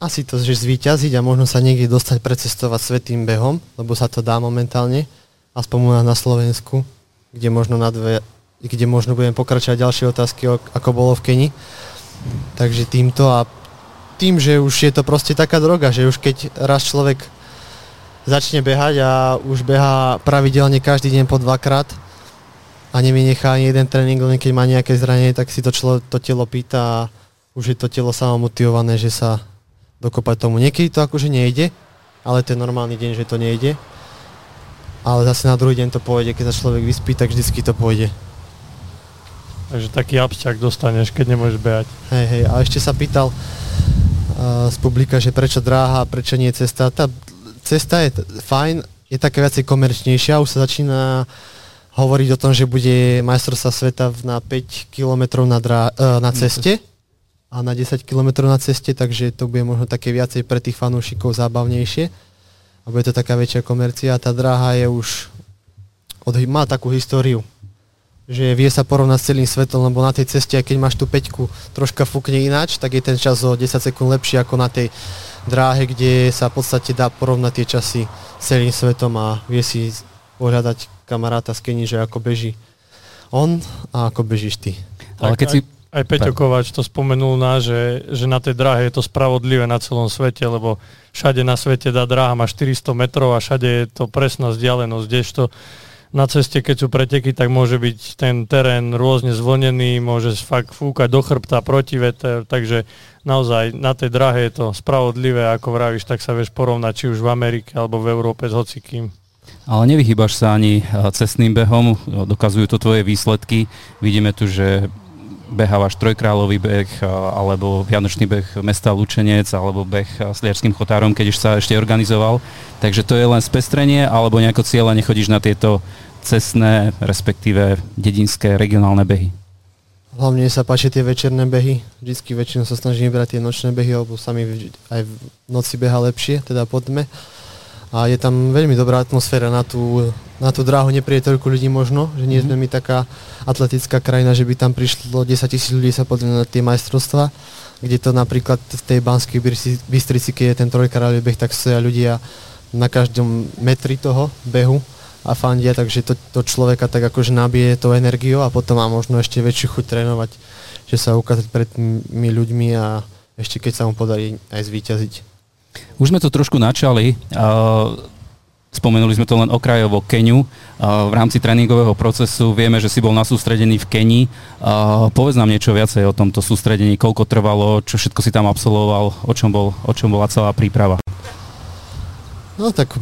Speaker 3: Asi to, že zvíťaziť a možno sa niekde dostať precestovať svetým behom, lebo sa to dá momentálne aspoň u nás na Slovensku, kde možno, na dve, kde možno budem pokračovať ďalšie otázky, ako bolo v Keni. Takže týmto a tým, že už je to proste taká droga, že už keď raz človek začne behať a už beha pravidelne každý deň po dvakrát a nevynechá ani jeden tréning, len keď má nejaké zranenie, tak si to, člo, to telo pýta a už je to telo samo motivované, že sa dokopať tomu. Niekedy to akože nejde, ale to je normálny deň, že to nejde. Ale zase na druhý deň to pôjde, keď sa človek vyspí, tak vždycky to pôjde.
Speaker 1: Takže taký absťak dostaneš, keď nemôžeš behať.
Speaker 3: Hej, hej, a ešte sa pýtal uh, z publika, že prečo dráha, prečo nie cesta. Tá cesta je fajn, je taká viacej komerčnejšia, už sa začína hovoriť o tom, že bude majstrovstva sveta na 5 km na, drá- uh, na ceste a na 10 km na ceste, takže to bude možno také viacej pre tých fanúšikov zábavnejšie. A bude to taká väčšia komercia. Tá dráha je už od, má takú históriu, že vie sa porovnať s celým svetom, lebo na tej ceste, aj keď máš tú peťku troška fúkne ináč, tak je ten čas o 10 sekúnd lepší ako na tej dráhe, kde sa v podstate dá porovnať tie časy s celým svetom a vie si pohľadať kamaráta z Keni, že ako beží on a ako bežíš ty.
Speaker 2: Ale keď si...
Speaker 1: Aj Peťo Kovač to spomenul na, že, že na tej dráhe je to spravodlivé na celom svete, lebo všade na svete tá dráha má 400 metrov a všade je to presná vzdialenosť, kdežto na ceste, keď sú preteky, tak môže byť ten terén rôzne zvlnený, môže fakt fúkať do chrbta protiveter, takže naozaj na tej dráhe je to spravodlivé, ako vravíš, tak sa vieš porovnať či už v Amerike alebo v Európe s hocikým.
Speaker 2: Ale nevychýbaš sa ani cestným behom, dokazujú to tvoje výsledky. Vidíme tu, že behávaš trojkrálový beh alebo vianočný beh mesta Lučenec alebo beh s liarským chotárom, keď už sa ešte organizoval. Takže to je len spestrenie alebo nejako cieľa nechodíš na tieto cestné, respektíve dedinské regionálne behy?
Speaker 3: Hlavne sa páči tie večerné behy. Vždycky väčšinou sa snažím brať tie nočné behy, lebo sa mi aj v noci beha lepšie, teda po tme a je tam veľmi dobrá atmosféra na tú, na tú dráhu, nepríde toľko ľudí možno, že nie sme my taká atletická krajina, že by tam prišlo 10 tisíc ľudí sa pozrieť na tie majstrovstva, kde to napríklad v tej Banskej Bystrici, keď je ten trojkráľový beh, tak stoja ľudia na každom metri toho behu a fandia, takže to, to človeka tak akože nabije to energiou a potom má možno ešte väčšiu chuť trénovať, že sa ukázať pred tými ľuďmi a ešte keď sa mu podarí aj zvíťaziť.
Speaker 2: Už sme to trošku načali. Spomenuli sme to len okrajovo Keniu. V rámci tréningového procesu vieme, že si bol nasústredený v Keni. Povedz nám niečo viacej o tomto sústredení, koľko trvalo, čo všetko si tam absolvoval, o čom, bol, o čom bola celá príprava.
Speaker 3: No tak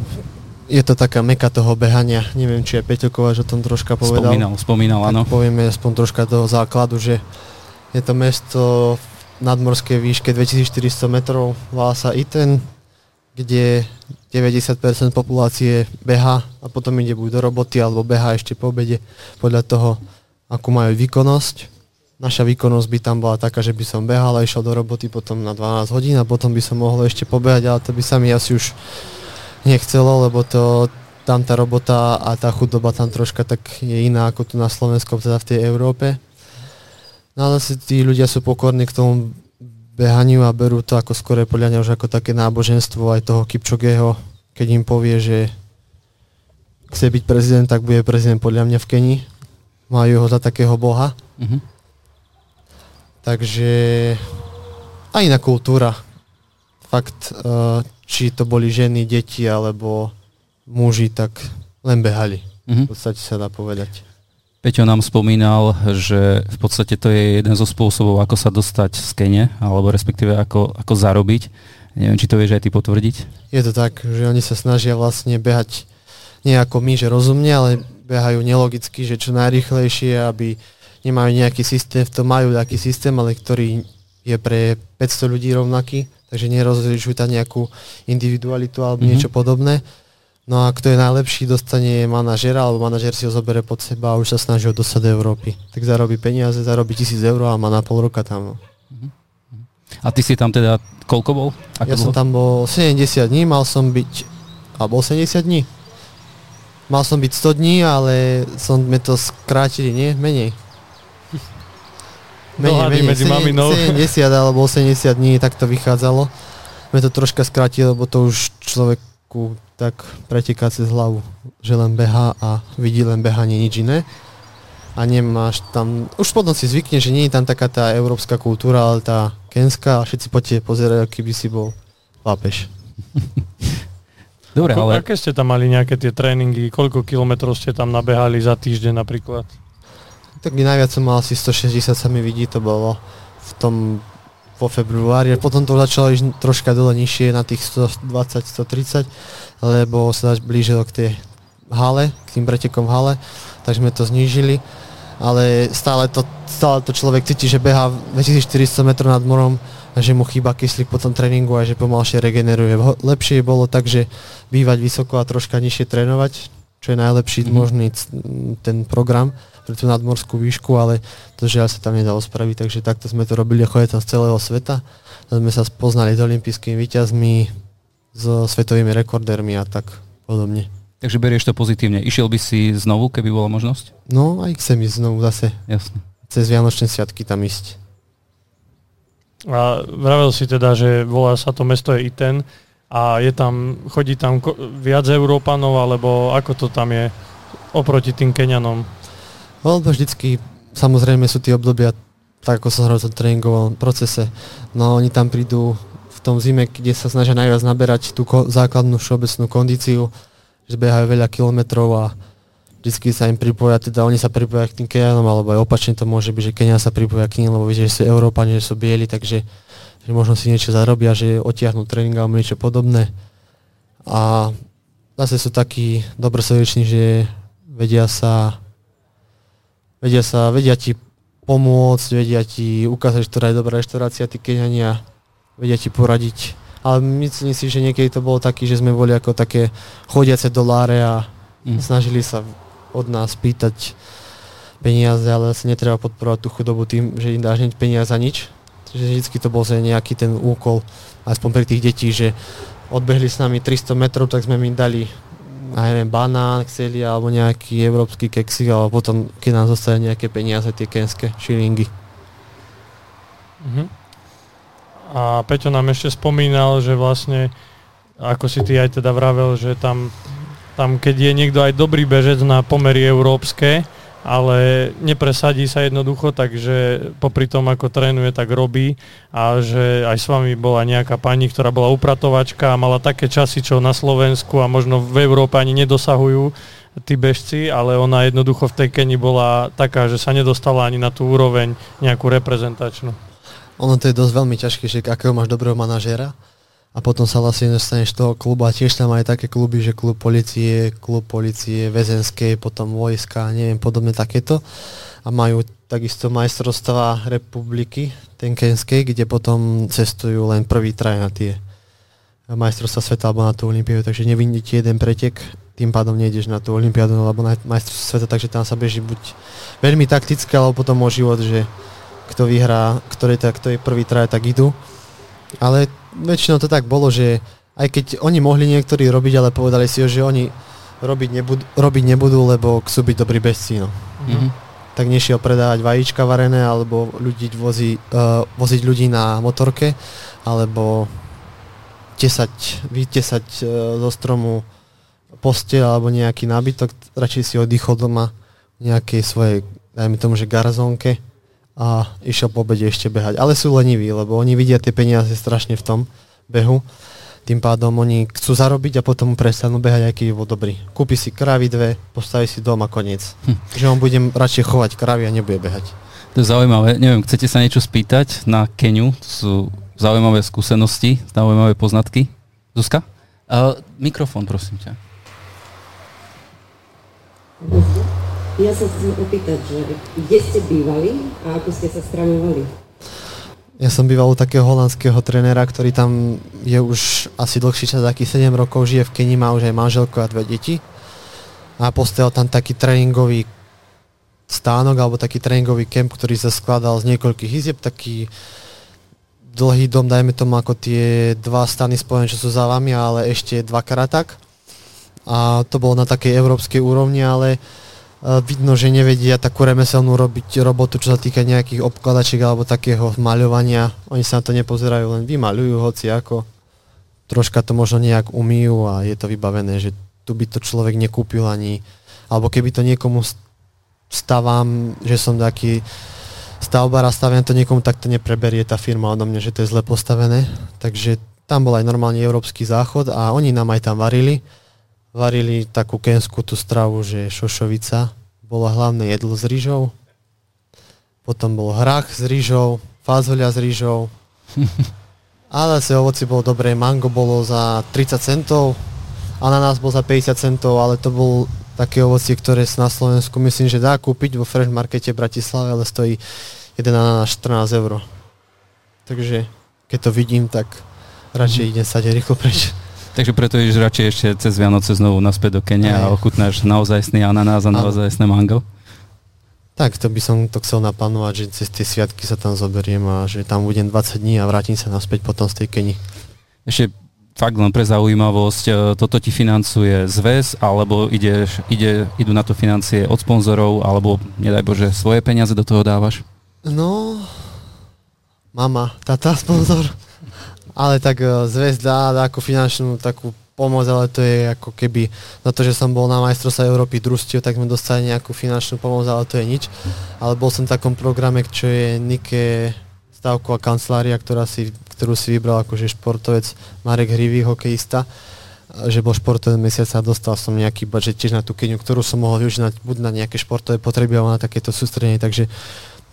Speaker 3: je to taká meka toho behania. Neviem, či aj Peťo Kovač o tom troška povedal.
Speaker 2: Spomínal, spomínal, áno.
Speaker 3: Povieme aspoň troška toho základu, že je to mesto v nadmorskej výške 2400 metrov, volá sa Iten, kde 90% populácie beha a potom ide buď do roboty alebo beha ešte po obede podľa toho, akú majú výkonnosť. Naša výkonnosť by tam bola taká, že by som behal a išiel do roboty potom na 12 hodín a potom by som mohol ešte pobehať, ale to by sa mi asi už nechcelo, lebo to, tam tá robota a tá chudoba tam troška tak je iná ako tu na Slovensku, teda v tej Európe. No ale si tí ľudia sú pokorní k tomu behaniu a berú to ako skore podľa mňa už ako také náboženstvo aj toho Kipčogeho, keď im povie, že chce byť prezident, tak bude prezident podľa mňa v Keni. Majú ho za takého boha. Mm-hmm. Takže aj iná kultúra. Fakt, eh, či to boli ženy, deti alebo muži, tak len behali. Mm-hmm. V podstate sa dá povedať.
Speaker 2: Peťo nám spomínal, že v podstate to je jeden zo spôsobov, ako sa dostať z Kene, alebo respektíve ako, ako zarobiť. Neviem, či to vieš aj ty potvrdiť?
Speaker 3: Je to tak, že oni sa snažia vlastne behať nie ako my, že rozumne, ale behajú nelogicky, že čo najrychlejšie, aby nemajú nejaký systém, v tom majú taký systém, ale ktorý je pre 500 ľudí rovnaký, takže nerozlišujú tam nejakú individualitu alebo mm-hmm. niečo podobné No a kto je najlepší, dostane manažera, alebo manažer si ho zoberie pod seba a už sa snaží ho dostať do Európy. Tak zarobí peniaze, zarobí tisíc eur a má na pol roka tam. No.
Speaker 2: A ty si tam teda, koľko bol?
Speaker 3: Ako ja bol? som tam bol 70 dní, mal som byť, a bol 70 dní? Mal som byť 100 dní, ale som sme to skrátili, nie? Menej.
Speaker 1: Menej, menej, medzi
Speaker 3: 70 alebo 80 dní, tak to vychádzalo. Sme to troška skrátili, lebo to už človeku tak preteká cez hlavu, že len beha a vidí len behanie, nič iné. A nemáš tam, už potom si zvykne, že nie je tam taká tá európska kultúra, ale tá kenská a všetci po tebe pozerajú, keby si bol pápež. <laughs>
Speaker 1: Dobre, ale... Aké ste tam mali nejaké tie tréningy? Koľko kilometrov ste tam nabehali za týždeň napríklad?
Speaker 3: Tak najviac som mal asi 160 sa mi vidí, to bolo v tom vo februári. Potom to začalo ísť troška dole nižšie na tých 120-130, lebo sa blížilo k tej hale, k tým pretekom hale, tak sme to znížili. Ale stále to, stále to človek cíti, že beha 2400 metrov nad morom a že mu chýba kyslík po tom tréningu a že pomalšie regeneruje. Lepšie bolo tak, že bývať vysoko a troška nižšie trénovať, čo je najlepší mm-hmm. možný ten program pre tú nadmorskú výšku, ale to žiaľ sa tam nedalo spraviť, takže takto sme to robili chodili tam z celého sveta. A sme sa spoznali s olympijskými výťazmi, so svetovými rekordérmi a tak podobne.
Speaker 2: Takže berieš to pozitívne. Išiel by si znovu, keby bola možnosť?
Speaker 3: No, aj chcem ísť znovu zase.
Speaker 2: Jasne.
Speaker 3: Cez Vianočné sviatky tam ísť.
Speaker 1: A vravel si teda, že volá sa to mesto je Iten a je tam, chodí tam viac Európanov, alebo ako to tam je oproti tým Kenianom?
Speaker 3: No, vždycky, samozrejme sú tie obdobia, tak ako som hovoril v tréningovom procese, no oni tam prídu v tom zime, kde sa snažia najviac naberať tú ko- základnú všeobecnú kondíciu, že behajú veľa kilometrov a vždycky sa im pripoja, teda oni sa pripoja k tým Kenianom, alebo aj opačne to môže byť, že Kenia sa pripoja k nim, lebo vidia, že sú Európani, že sú bieli, takže že možno si niečo zarobia, že otiahnu tréning alebo niečo podobné. A zase sú takí dobrosrdečný, že vedia sa vedia sa, vedia ti pomôcť, vedia ti ukázať, ktorá je dobrá reštaurácia, tí keňania vedia ti poradiť. Ale myslím si, že niekedy to bolo taký, že sme boli ako také chodiace doláre a mm. snažili sa od nás pýtať peniaze, ale sa netreba podporovať tú chudobu tým, že im dáš peniaze za nič. Čiže vždy to bol nejaký ten úkol, aspoň pre tých detí, že odbehli s nami 300 metrov, tak sme im dali neviem, banán chceli alebo nejaký európsky keksik, alebo potom, keď nám zostali nejaké peniaze, tie kenské šilingy.
Speaker 1: Uh-huh. A Peťo nám ešte spomínal, že vlastne, ako si ty aj teda vravel, že tam, tam keď je niekto aj dobrý bežec na pomery európske, ale nepresadí sa jednoducho, takže popri tom, ako trénuje, tak robí a že aj s vami bola nejaká pani, ktorá bola upratovačka a mala také časy, čo na Slovensku a možno v Európe ani nedosahujú tí bežci, ale ona jednoducho v tej Keni bola taká, že sa nedostala ani na tú úroveň nejakú reprezentačnú.
Speaker 3: Ono to je dosť veľmi ťažké, že akého máš dobrého manažéra, a potom sa vlastne dostaneš toho klubu a tiež tam aj také kluby, že klub policie, klub policie, väzenskej, potom vojska, neviem, podobne takéto. A majú takisto majstrovstva republiky tenkenskej, kde potom cestujú len prvý traj na tie majstrovstva sveta alebo na tú olimpiádu, takže nevidíte jeden pretek, tým pádom nejdeš na tú olimpiádu alebo na majstrovstvo sveta, takže tam sa beží buď veľmi taktické, alebo potom o život, že kto vyhrá, ktorý, kto je prvý traj, tak idú. Ale väčšinou to tak bolo, že aj keď oni mohli niektorí robiť, ale povedali si, že oni robiť nebudú, robiť nebudú lebo chcú byť dobrí bezci. No. Mm-hmm. Tak nešiel predávať vajíčka varené, alebo ľudí vozí, uh, voziť ľudí na motorke, alebo tesať, vytesať uh, zo stromu postel alebo nejaký nábytok, radšej si oddychol doma v nejakej svojej, dajme tomu, že garzónke a išiel po obede ešte behať. Ale sú leniví, lebo oni vidia tie peniaze strašne v tom behu. Tým pádom oni chcú zarobiť a potom prestanú behať, aj keď je dobrý. Kúpi si kravy dve, postaví si dom a koniec. Hm. Že on bude radšej chovať kravy a nebude behať.
Speaker 2: To je zaujímavé. Neviem, chcete sa niečo spýtať na Keniu? To sú zaujímavé skúsenosti, zaujímavé poznatky. Zuzka? Uh, mikrofón, prosím ťa.
Speaker 6: Ja sa chcem opýtať, že kde ste bývali a ako ste sa stravovali?
Speaker 3: Ja som býval u takého holandského trénera, ktorý tam je už asi dlhší čas, aký 7 rokov, žije v Kenii, má už aj manželku a dve deti. A postavil tam taký tréningový stánok alebo taký tréningový kemp, ktorý sa skladal z niekoľkých izieb, taký dlhý dom, dajme tomu ako tie dva stany spojené, čo sú za vami, ale ešte dvakrát tak. A to bolo na takej európskej úrovni, ale uh, vidno, že nevedia takú remeselnú robiť robotu, čo sa týka nejakých obkladačiek alebo takého maľovania. Oni sa na to nepozerajú, len vymaľujú hoci ako. Troška to možno nejak umýjú a je to vybavené, že tu by to človek nekúpil ani, alebo keby to niekomu stavám, že som taký stavbar a stavím to niekomu, tak to nepreberie tá firma odo mňa, že to je zle postavené. Takže tam bol aj normálny európsky záchod a oni nám aj tam varili varili takú kenskú tú stravu, že šošovica. Bolo hlavné jedlo s rýžou, potom bol hrach s rýžou, fazoľa s rýžou, <laughs> Ale zase ovoci bolo dobré, mango bolo za 30 centov, ananás bol za 50 centov, ale to bol také ovocie, ktoré sa na Slovensku myslím, že dá kúpiť vo Fresh Markete v Bratislave, ale stojí jeden ananás 14 eur. Takže keď to vidím, tak radšej idem sa rýchlo preč.
Speaker 2: Takže preto ideš radšej ešte cez Vianoce znovu naspäť do Kenia a ochutnáš naozajstný ananás a naozajstné mango?
Speaker 3: Tak, to by som to chcel naplánovať, že cez tie sviatky sa tam zoberiem a že tam budem 20 dní a vrátim sa naspäť potom z tej Keni.
Speaker 2: Ešte fakt len pre zaujímavosť, e, toto ti financuje zväz, alebo ideš, ide, idú na to financie od sponzorov, alebo nedaj Bože, svoje peniaze do toho dávaš?
Speaker 3: No, mama, tata, sponzor. Ale tak e, zväz dá, ako finančnú takú pomoc, ale to je ako keby na to, že som bol na majstrovstve Európy družstiev, tak sme dostali nejakú finančnú pomoc, ale to je nič. Ale bol som v takom programe, čo je Nike stavková kancelária, ktorá si, ktorú si vybral akože športovec Marek Hrivý, hokejista že bol športový mesiac a dostal som nejaký budget tiež na tú keňu, ktorú som mohol využiť buď na nejaké športové potreby alebo na takéto sústredenie, takže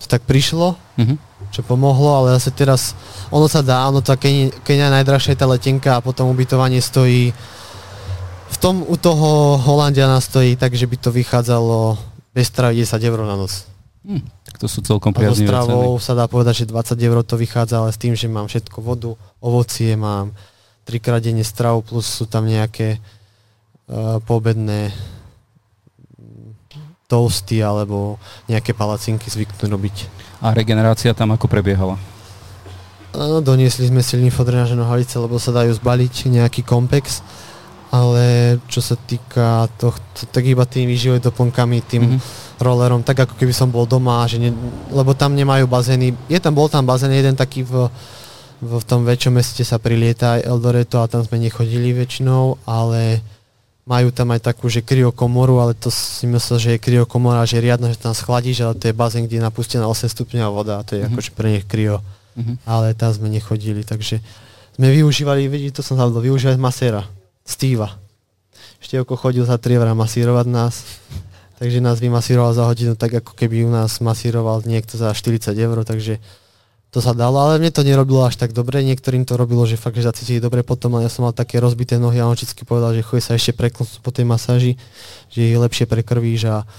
Speaker 3: to tak prišlo, mm-hmm. čo pomohlo, ale zase teraz ono sa dá, ono tá Kenia, Kenia je najdrahšia tá letenka a potom ubytovanie stojí v tom u toho Holandiana stojí tak, že by to vychádzalo bez stravy 10 eur na noc.
Speaker 2: Hm, tak to sú celkom priaznivé
Speaker 3: ceny. stravou sa dá povedať, že 20 eur to vychádza, ale s tým, že mám všetko vodu, ovocie mám, trikrát denne stravu, plus sú tam nejaké uh, poobedné toasty alebo nejaké palacinky zvyknú robiť.
Speaker 2: A regenerácia tam ako prebiehala?
Speaker 3: Doniesli sme si lymfodrenáže nohavice, lebo sa dajú zbaliť nejaký kompex, ale čo sa týka tohto, tak iba tými výživovými doplnkami, tým mm-hmm. rollerom, tak ako keby som bol doma, že ne, lebo tam nemajú bazény. Je tam, bol tam bazén jeden taký v, v, v tom väčšom meste sa prilieta Eldoreto a tam sme nechodili väčšinou, ale majú tam aj takú, že kryokomoru, ale to si myslel, že je kryokomora, že je riadno, že tam schladíš, ale to je bazén, kde je napustená 8 stupňová voda a to je mm-hmm. akože pre nich kryo uh-huh. ale tam sme nechodili, takže sme využívali, vidíte, to som zabudol, využívať maséra, Steva. Števko chodil za 3 eurá masírovať nás, takže nás vymasíroval za hodinu tak, ako keby u nás masíroval niekto za 40 eur, takže to sa dalo, ale mne to nerobilo až tak dobre, niektorým to robilo, že fakt, že zacítili dobre potom, ale ja som mal také rozbité nohy a on vždy povedal, že chodí sa ešte preklnúť po tej masáži, že ich lepšie prekrvíš a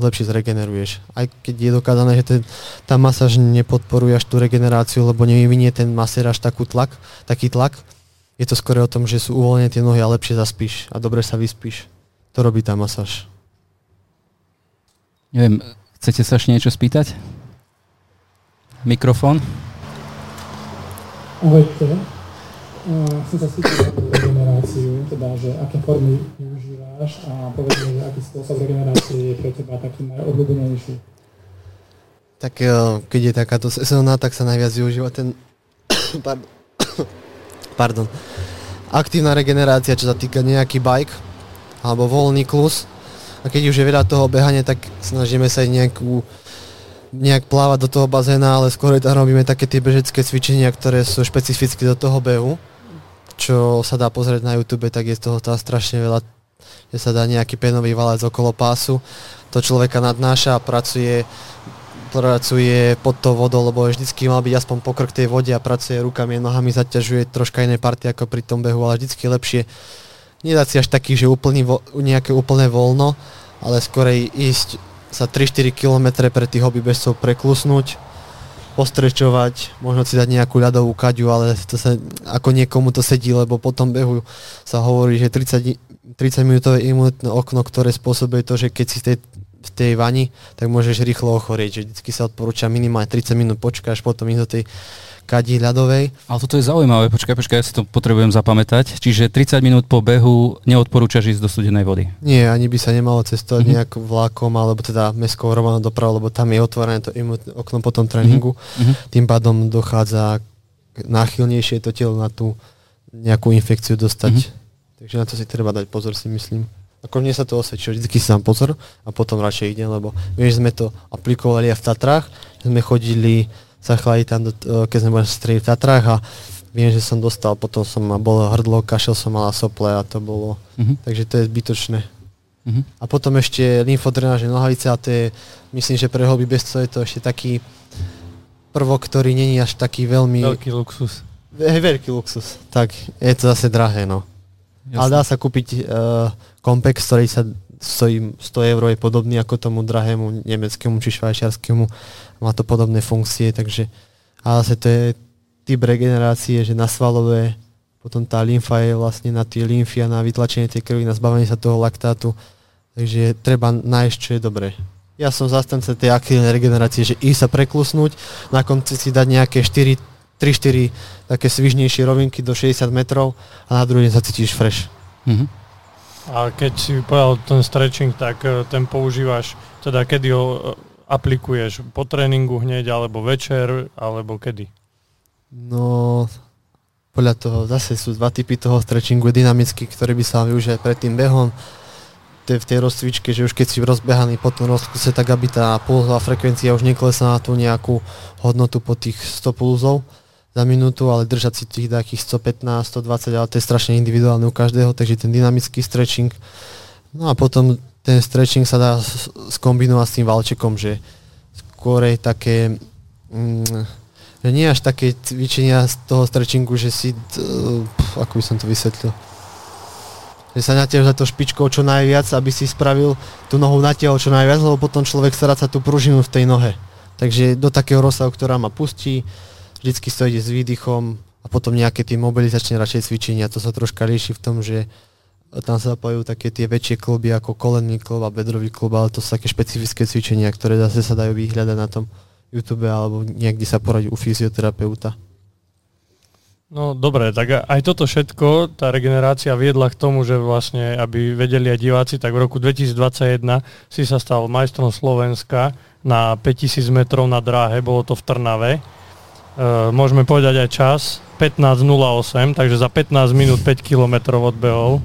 Speaker 3: lepšie zregeneruješ. Aj keď je dokázané, že ten, tá masáž nepodporuje až tú regeneráciu, lebo nevyvinie ten masér až takú tlak, taký tlak, je to skôr o tom, že sú uvoľnené tie nohy a lepšie zaspíš a dobre sa vyspíš. To robí tá masáž.
Speaker 2: Neviem, chcete sa ešte niečo spýtať? Mikrofón?
Speaker 7: Ahojte. Uh, chcem sa spýtať o regeneráciu, teda, že aké formy využívaš a povedz mi, že aký spôsob regenerácie je pre teba taký najobľúbenejší.
Speaker 3: Tak e, keď je takáto sezóna, tak sa najviac využíva ten <coughs> pardon, <coughs> pardon, aktívna regenerácia, čo sa týka nejaký bike alebo voľný klus. A keď už je veľa toho behania, tak snažíme sa aj nejakú nejak plávať do toho bazéna, ale skôr tam robíme také tie bežecké cvičenia, ktoré sú špecifické do toho behu čo sa dá pozrieť na YouTube, tak je toho tam strašne veľa, že sa dá nejaký penový valec okolo pásu, to človeka nadnáša a pracuje, pracuje pod tou vodou, lebo vždycky mal byť aspoň pokrk tej vode a pracuje rukami nohami, zaťažuje troška iné party ako pri tom behu, ale vždycky lepšie nedať si až taký, že úplný, nejaké úplné voľno, ale skorej ísť sa 3-4 km pre tých hobby bežcov preklusnúť, postrečovať, možno si dať nejakú ľadovú kaďu, ale to sa, ako niekomu to sedí, lebo po tom behu sa hovorí, že 30, 30 minútové imunitné okno, ktoré spôsobuje to, že keď si tej, v tej vani, tak môžeš rýchlo ochorieť. Že vždycky sa odporúča minimálne 30 minút počkáš, potom ísť do tej kadí ľadovej.
Speaker 2: Ale toto je zaujímavé, počkaj, počkaj, ja si to potrebujem zapamätať. Čiže 30 minút po behu neodporúčaš ísť do studenej vody?
Speaker 3: Nie, ani by sa nemalo cestovať mm-hmm. nejak vlakom, alebo teda mestskou hromadnou dopravou, lebo tam je otvorené to okno po tom tréningu. Mm-hmm. Tým pádom dochádza náchylnejšie to telo na tú nejakú infekciu dostať. Mm-hmm. Takže na to si treba dať pozor, si myslím. Ako mne sa to osvedčilo, vždy si dám pozor a potom radšej idem, lebo vieš, sme to aplikovali aj v Tatrách, sme chodili sa chladiť tam, do, keď sme boli v Tatrách a viem, že som dostal, potom som ma bolo hrdlo, kašel som mala sople a to bolo, uh-huh. takže to je zbytočné. Uh-huh. A potom ešte lymfodrenáže nohavice a to je, myslím, že pre hobby bezco je to ešte taký prvok, ktorý není až taký veľmi...
Speaker 1: Veľký luxus.
Speaker 3: Hej, veľký luxus. Tak je to zase drahé, no. Jasne. Ale dá sa kúpiť uh, Compex, ktorý sa stojí 100 eur, je podobný ako tomu drahému nemeckému či švajčiarskému. Má to podobné funkcie, takže ale zase to je typ regenerácie, že na svalové, potom tá lymfa je vlastne na tie lymfy a na vytlačenie tej krvi, na zbavenie sa toho laktátu. Takže treba nájsť, čo je dobré. Ja som zastanca tej aktívnej regenerácie, že i sa preklusnúť, na konci si dať nejaké 4, 3-4 také svižnejšie rovinky do 60 metrov a na druhý deň sa cítiš fresh. Mm-hmm.
Speaker 1: A keď si povedal ten stretching, tak e, ten používaš, teda kedy ho e, aplikuješ? Po tréningu hneď, alebo večer, alebo kedy?
Speaker 3: No, podľa toho zase sú dva typy toho stretchingu. Dynamický, ktorý by sa využil pred tým behom, v tej rozcvičke, že už keď si rozbehaný po tom rozkuse, tak aby tá pulzová frekvencia už neklesla na tú nejakú hodnotu po tých 100 pulzov za minútu, ale držať si tých takých 115, 120, ale to je strašne individuálne u každého, takže ten dynamický stretching. No a potom ten stretching sa dá skombinovať s tým valčekom, že skôr je také, mm, že nie až také cvičenia z toho stretchingu, že si, uh, ako by som to vysvetlil, že sa natiaľ za to špičkou čo najviac, aby si spravil tú nohu natiaľ čo najviac, lebo potom človek stráca tú pružinu v tej nohe. Takže do takého rozsahu, ktorá ma pustí, vždycky to ide s výdychom a potom nejaké tie mobilizačné radšej cvičenia. To sa troška líši v tom, že tam sa zapojujú také tie väčšie kluby ako kolenný klub a bedrový klub, ale to sú také špecifické cvičenia, ktoré zase sa dajú vyhľadať na tom YouTube alebo niekde sa poradiť u fyzioterapeuta.
Speaker 1: No dobre, tak aj toto všetko, tá regenerácia viedla k tomu, že vlastne, aby vedeli aj diváci, tak v roku 2021 si sa stal majstrom Slovenska na 5000 metrov na dráhe, bolo to v Trnave. E, môžeme povedať aj čas, 15.08, takže za 15 minút 5 kilometrov odbehol.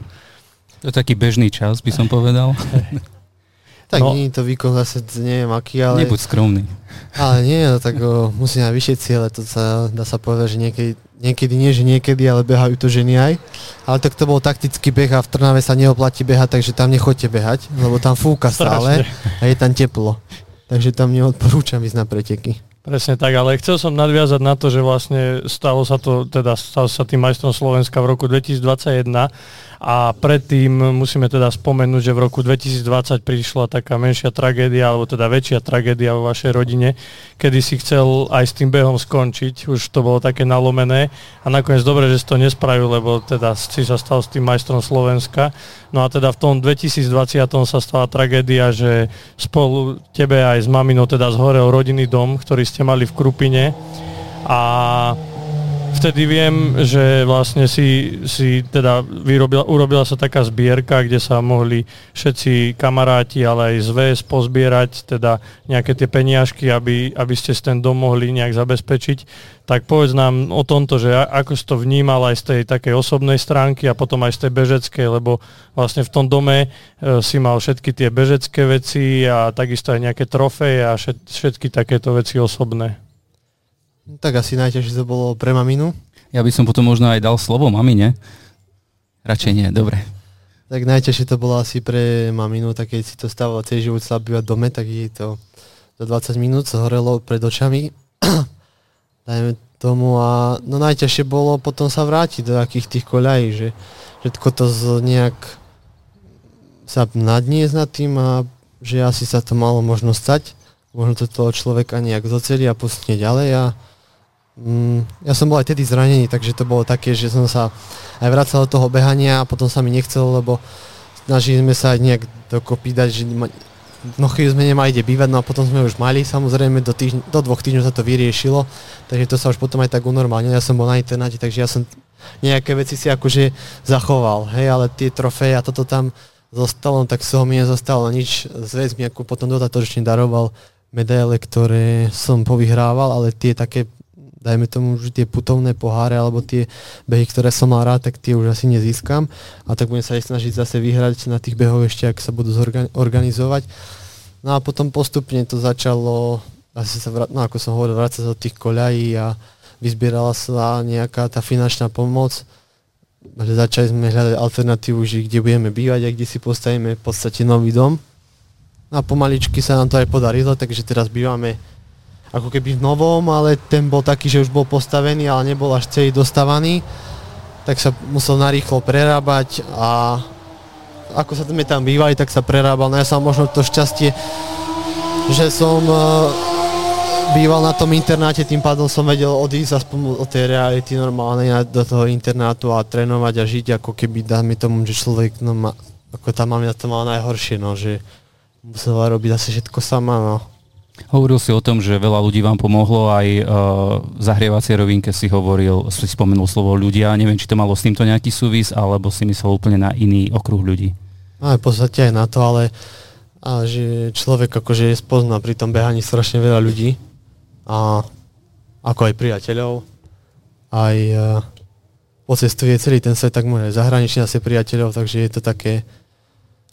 Speaker 2: To je taký bežný čas, by som povedal. <laughs>
Speaker 3: Tak no. nie je to výkon zase, neviem aký, ale...
Speaker 2: Nebuď skromný.
Speaker 3: Ale nie, no, tak o, musí mať vyššie ciele, to sa dá sa povedať, že niekedy, niekedy nie, že niekedy, ale behajú to ženy aj. Ale tak to bol taktický beh a v Trnave sa neoplatí behať, takže tam nechoďte behať, lebo tam fúka stále a je tam teplo. Takže tam neodporúčam ísť na preteky.
Speaker 1: Presne tak, ale chcel som nadviazať na to, že vlastne stalo sa to, teda stal sa tým majstrom Slovenska v roku 2021 a predtým musíme teda spomenúť, že v roku 2020 prišla taká menšia tragédia, alebo teda väčšia tragédia vo vašej rodine, kedy si chcel aj s tým behom skončiť, už to bolo také nalomené a nakoniec dobre, že si to nespravil, lebo teda si sa stal s tým majstrom Slovenska. No a teda v tom 2020 sa stala tragédia, že spolu tebe aj s maminou teda zhorel rodinný dom, ktorý ste mali v Krupine. A vtedy viem, že vlastne si, si teda vyrobila, urobila sa taká zbierka, kde sa mohli všetci kamaráti, ale aj zväz pozbierať teda nejaké tie peniažky, aby, aby ste ten dom mohli nejak zabezpečiť. Tak povedz nám o tomto, že ako si to vnímal aj z tej takej osobnej stránky a potom aj z tej bežeckej, lebo vlastne v tom dome e, si mal všetky tie bežecké veci a takisto aj nejaké trofeje a všetky takéto veci osobné.
Speaker 3: Tak asi najťažšie to bolo pre maminu.
Speaker 2: Ja by som potom možno aj dal slovo mamine. Radšej nie, dobre.
Speaker 3: Tak najťažšie to bolo asi pre maminu, tak keď si to stávalo celý život sa bývať dome, tak jej to za 20 minút zhorelo pred očami. <clears throat> Dajme tomu a no najťažšie bolo potom sa vrátiť do takých tých koľají, že všetko to z nejak sa nadniesť nad tým a že asi sa to malo možno stať. Možno to toho človeka nejak zoceli a pustne ďalej a ja som bol aj tedy zranený, takže to bolo také, že som sa aj vracal do toho behania a potom sa mi nechcelo, lebo snažili sme sa aj nejak dokopy dať, že no chvíľu sme nemali kde bývať, no a potom sme už mali, samozrejme do, týždň, do dvoch týždňov sa to vyriešilo, takže to sa už potom aj tak unormálne, ja som bol na internáte, takže ja som nejaké veci si akože zachoval, hej, ale tie trofeje a toto tam zostalo, no tak z toho mi nezostalo nič, zväz mi ako potom dodatočne daroval medaile, ktoré som povyhrával, ale tie také dajme tomu, že tie putovné poháre alebo tie behy, ktoré som mal rád, tak tie už asi nezískam a tak budem sa aj snažiť zase vyhrať na tých behoch ešte, ak sa budú zorganizovať. No a potom postupne to začalo, asi sa, vrat, no ako som hovoril, vrácať do tých koľají a vyzbierala sa nejaká tá finančná pomoc. Začali sme hľadať alternatívu, že kde budeme bývať a kde si postavíme v podstate nový dom. No a pomaličky sa nám to aj podarilo, takže teraz bývame ako keby v novom, ale ten bol taký, že už bol postavený, ale nebol až celý dostávaný, tak sa musel narýchlo prerábať a ako sa sme tam bývali, tak sa prerábal. No ja som možno to šťastie, že som uh, býval na tom internáte, tým pádom som vedel odísť aspoň od tej reality normálnej do toho internátu a trénovať a žiť ako keby dáme tomu, že človek no, má, ako tá mamina to mala najhoršie, no, že musela robiť asi všetko sama, no.
Speaker 2: Hovoril si o tom, že veľa ľudí vám pomohlo, aj uh, v zahrievacej rovinke si hovoril, si spomenul slovo ľudia, neviem, či to malo s týmto nejaký súvis, alebo si myslel úplne na iný okruh ľudí.
Speaker 3: No, v podstate aj na to, ale a že človek akože spozná pri tom behaní strašne veľa ľudí a ako aj priateľov, aj uh, pocestuje celý ten svet, tak môže zahranične asi priateľov, takže je to také,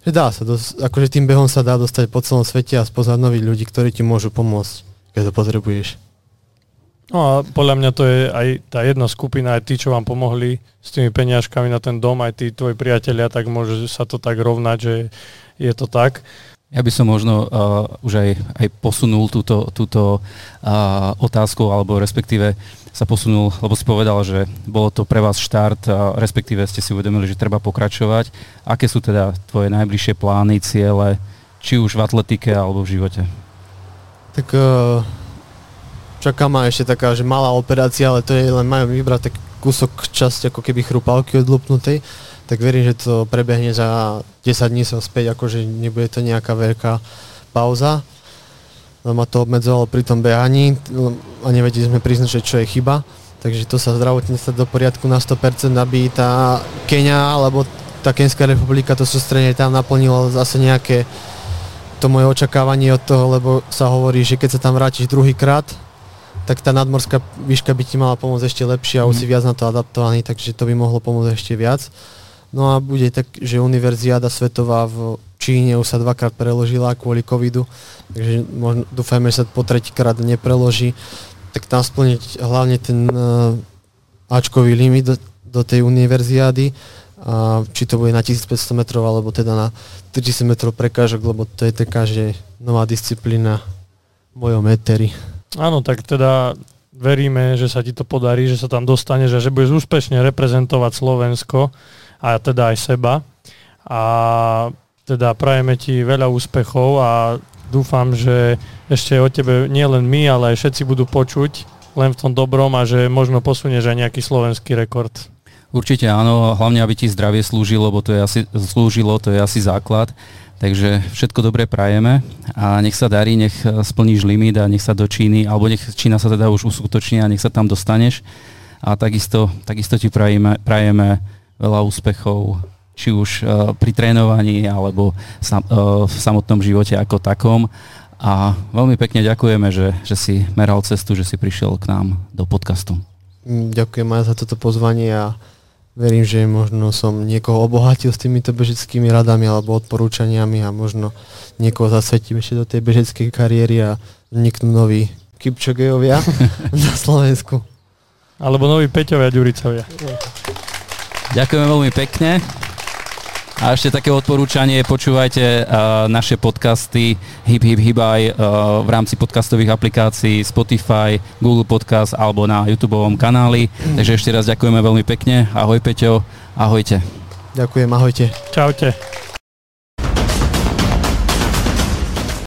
Speaker 3: že dá sa, dos- akože tým behom sa dá dostať po celom svete a spoznať nových ľudí, ktorí ti môžu pomôcť, keď to potrebuješ.
Speaker 1: No a podľa mňa to je aj tá jedna skupina, aj tí, čo vám pomohli s tými peniažkami na ten dom, aj tí tvoji priatelia, tak môže sa to tak rovnať, že je to tak.
Speaker 2: Ja by som možno uh, už aj, aj posunul túto, túto uh, otázku, alebo respektíve sa posunul, lebo si povedal, že bolo to pre vás štart, uh, respektíve ste si uvedomili, že treba pokračovať. Aké sú teda tvoje najbližšie plány, ciele, či už v atletike alebo v živote?
Speaker 3: Tak uh, čaká ma ešte taká, že malá operácia, ale to je len majú vybrať tak kúsok časť ako keby chrupálky odlupnutej tak verím, že to prebehne za 10 dní som späť, akože nebude to nejaká veľká pauza. No, ma to obmedzovalo pri tom behaní a nevedeli sme priznať, že čo je chyba. Takže to sa zdravotníctvo do poriadku na 100%, aby tá Kenia alebo tá Kenská republika to sústredenie tam naplnilo zase nejaké to moje očakávanie od toho, lebo sa hovorí, že keď sa tam vrátiš druhýkrát, tak tá nadmorská výška by ti mala pomôcť ešte lepšie a už si viac na to adaptovaný, takže to by mohlo pomôcť ešte viac. No a bude tak, že univerziáda svetová v Číne už sa dvakrát preložila kvôli covidu, takže možno, dúfajme, že sa po tretíkrát nepreloží. Tak tam splniť hlavne ten uh, Ačkový limit do, do tej univerziády, a či to bude na 1500 metrov alebo teda na 3000 metrov prekážok, lebo to je taká, že nová disciplína mojom eteri.
Speaker 1: Áno, tak teda veríme, že sa ti to podarí, že sa tam dostaneš a že budeš úspešne reprezentovať Slovensko a teda aj seba. A teda prajeme ti veľa úspechov a dúfam, že ešte o tebe nie len my, ale aj všetci budú počuť len v tom dobrom a že možno posunieš aj nejaký slovenský rekord.
Speaker 2: Určite áno, hlavne aby ti zdravie slúžilo, lebo to je asi, slúžilo, to je asi základ. Takže všetko dobré prajeme a nech sa darí, nech splníš limit a nech sa do Číny, alebo nech Čína sa teda už uskutoční a nech sa tam dostaneš. A takisto, takisto ti prajeme, prajeme veľa úspechov, či už uh, pri trénovaní alebo sam, uh, v samotnom živote ako takom. A veľmi pekne ďakujeme, že, že si meral cestu, že si prišiel k nám do podcastu.
Speaker 3: Mm, ďakujem aj za toto pozvanie a verím, že možno som niekoho obohatil s týmito bežeckými radami alebo odporúčaniami a možno niekoho zasvetím ešte do tej bežeckej kariéry a vzniknú noví Kipčogejovia <laughs> na Slovensku.
Speaker 1: Alebo noví Peťovia Ďuricovia.
Speaker 2: Ďakujeme veľmi pekne. A ešte také odporúčanie, počúvajte uh, naše podcasty Hip Hip Hibaj uh, v rámci podcastových aplikácií Spotify, Google Podcast alebo na YouTube kanáli. Takže ešte raz ďakujeme veľmi pekne. Ahoj Peťo, ahojte.
Speaker 3: Ďakujem, ahojte.
Speaker 1: Čaute.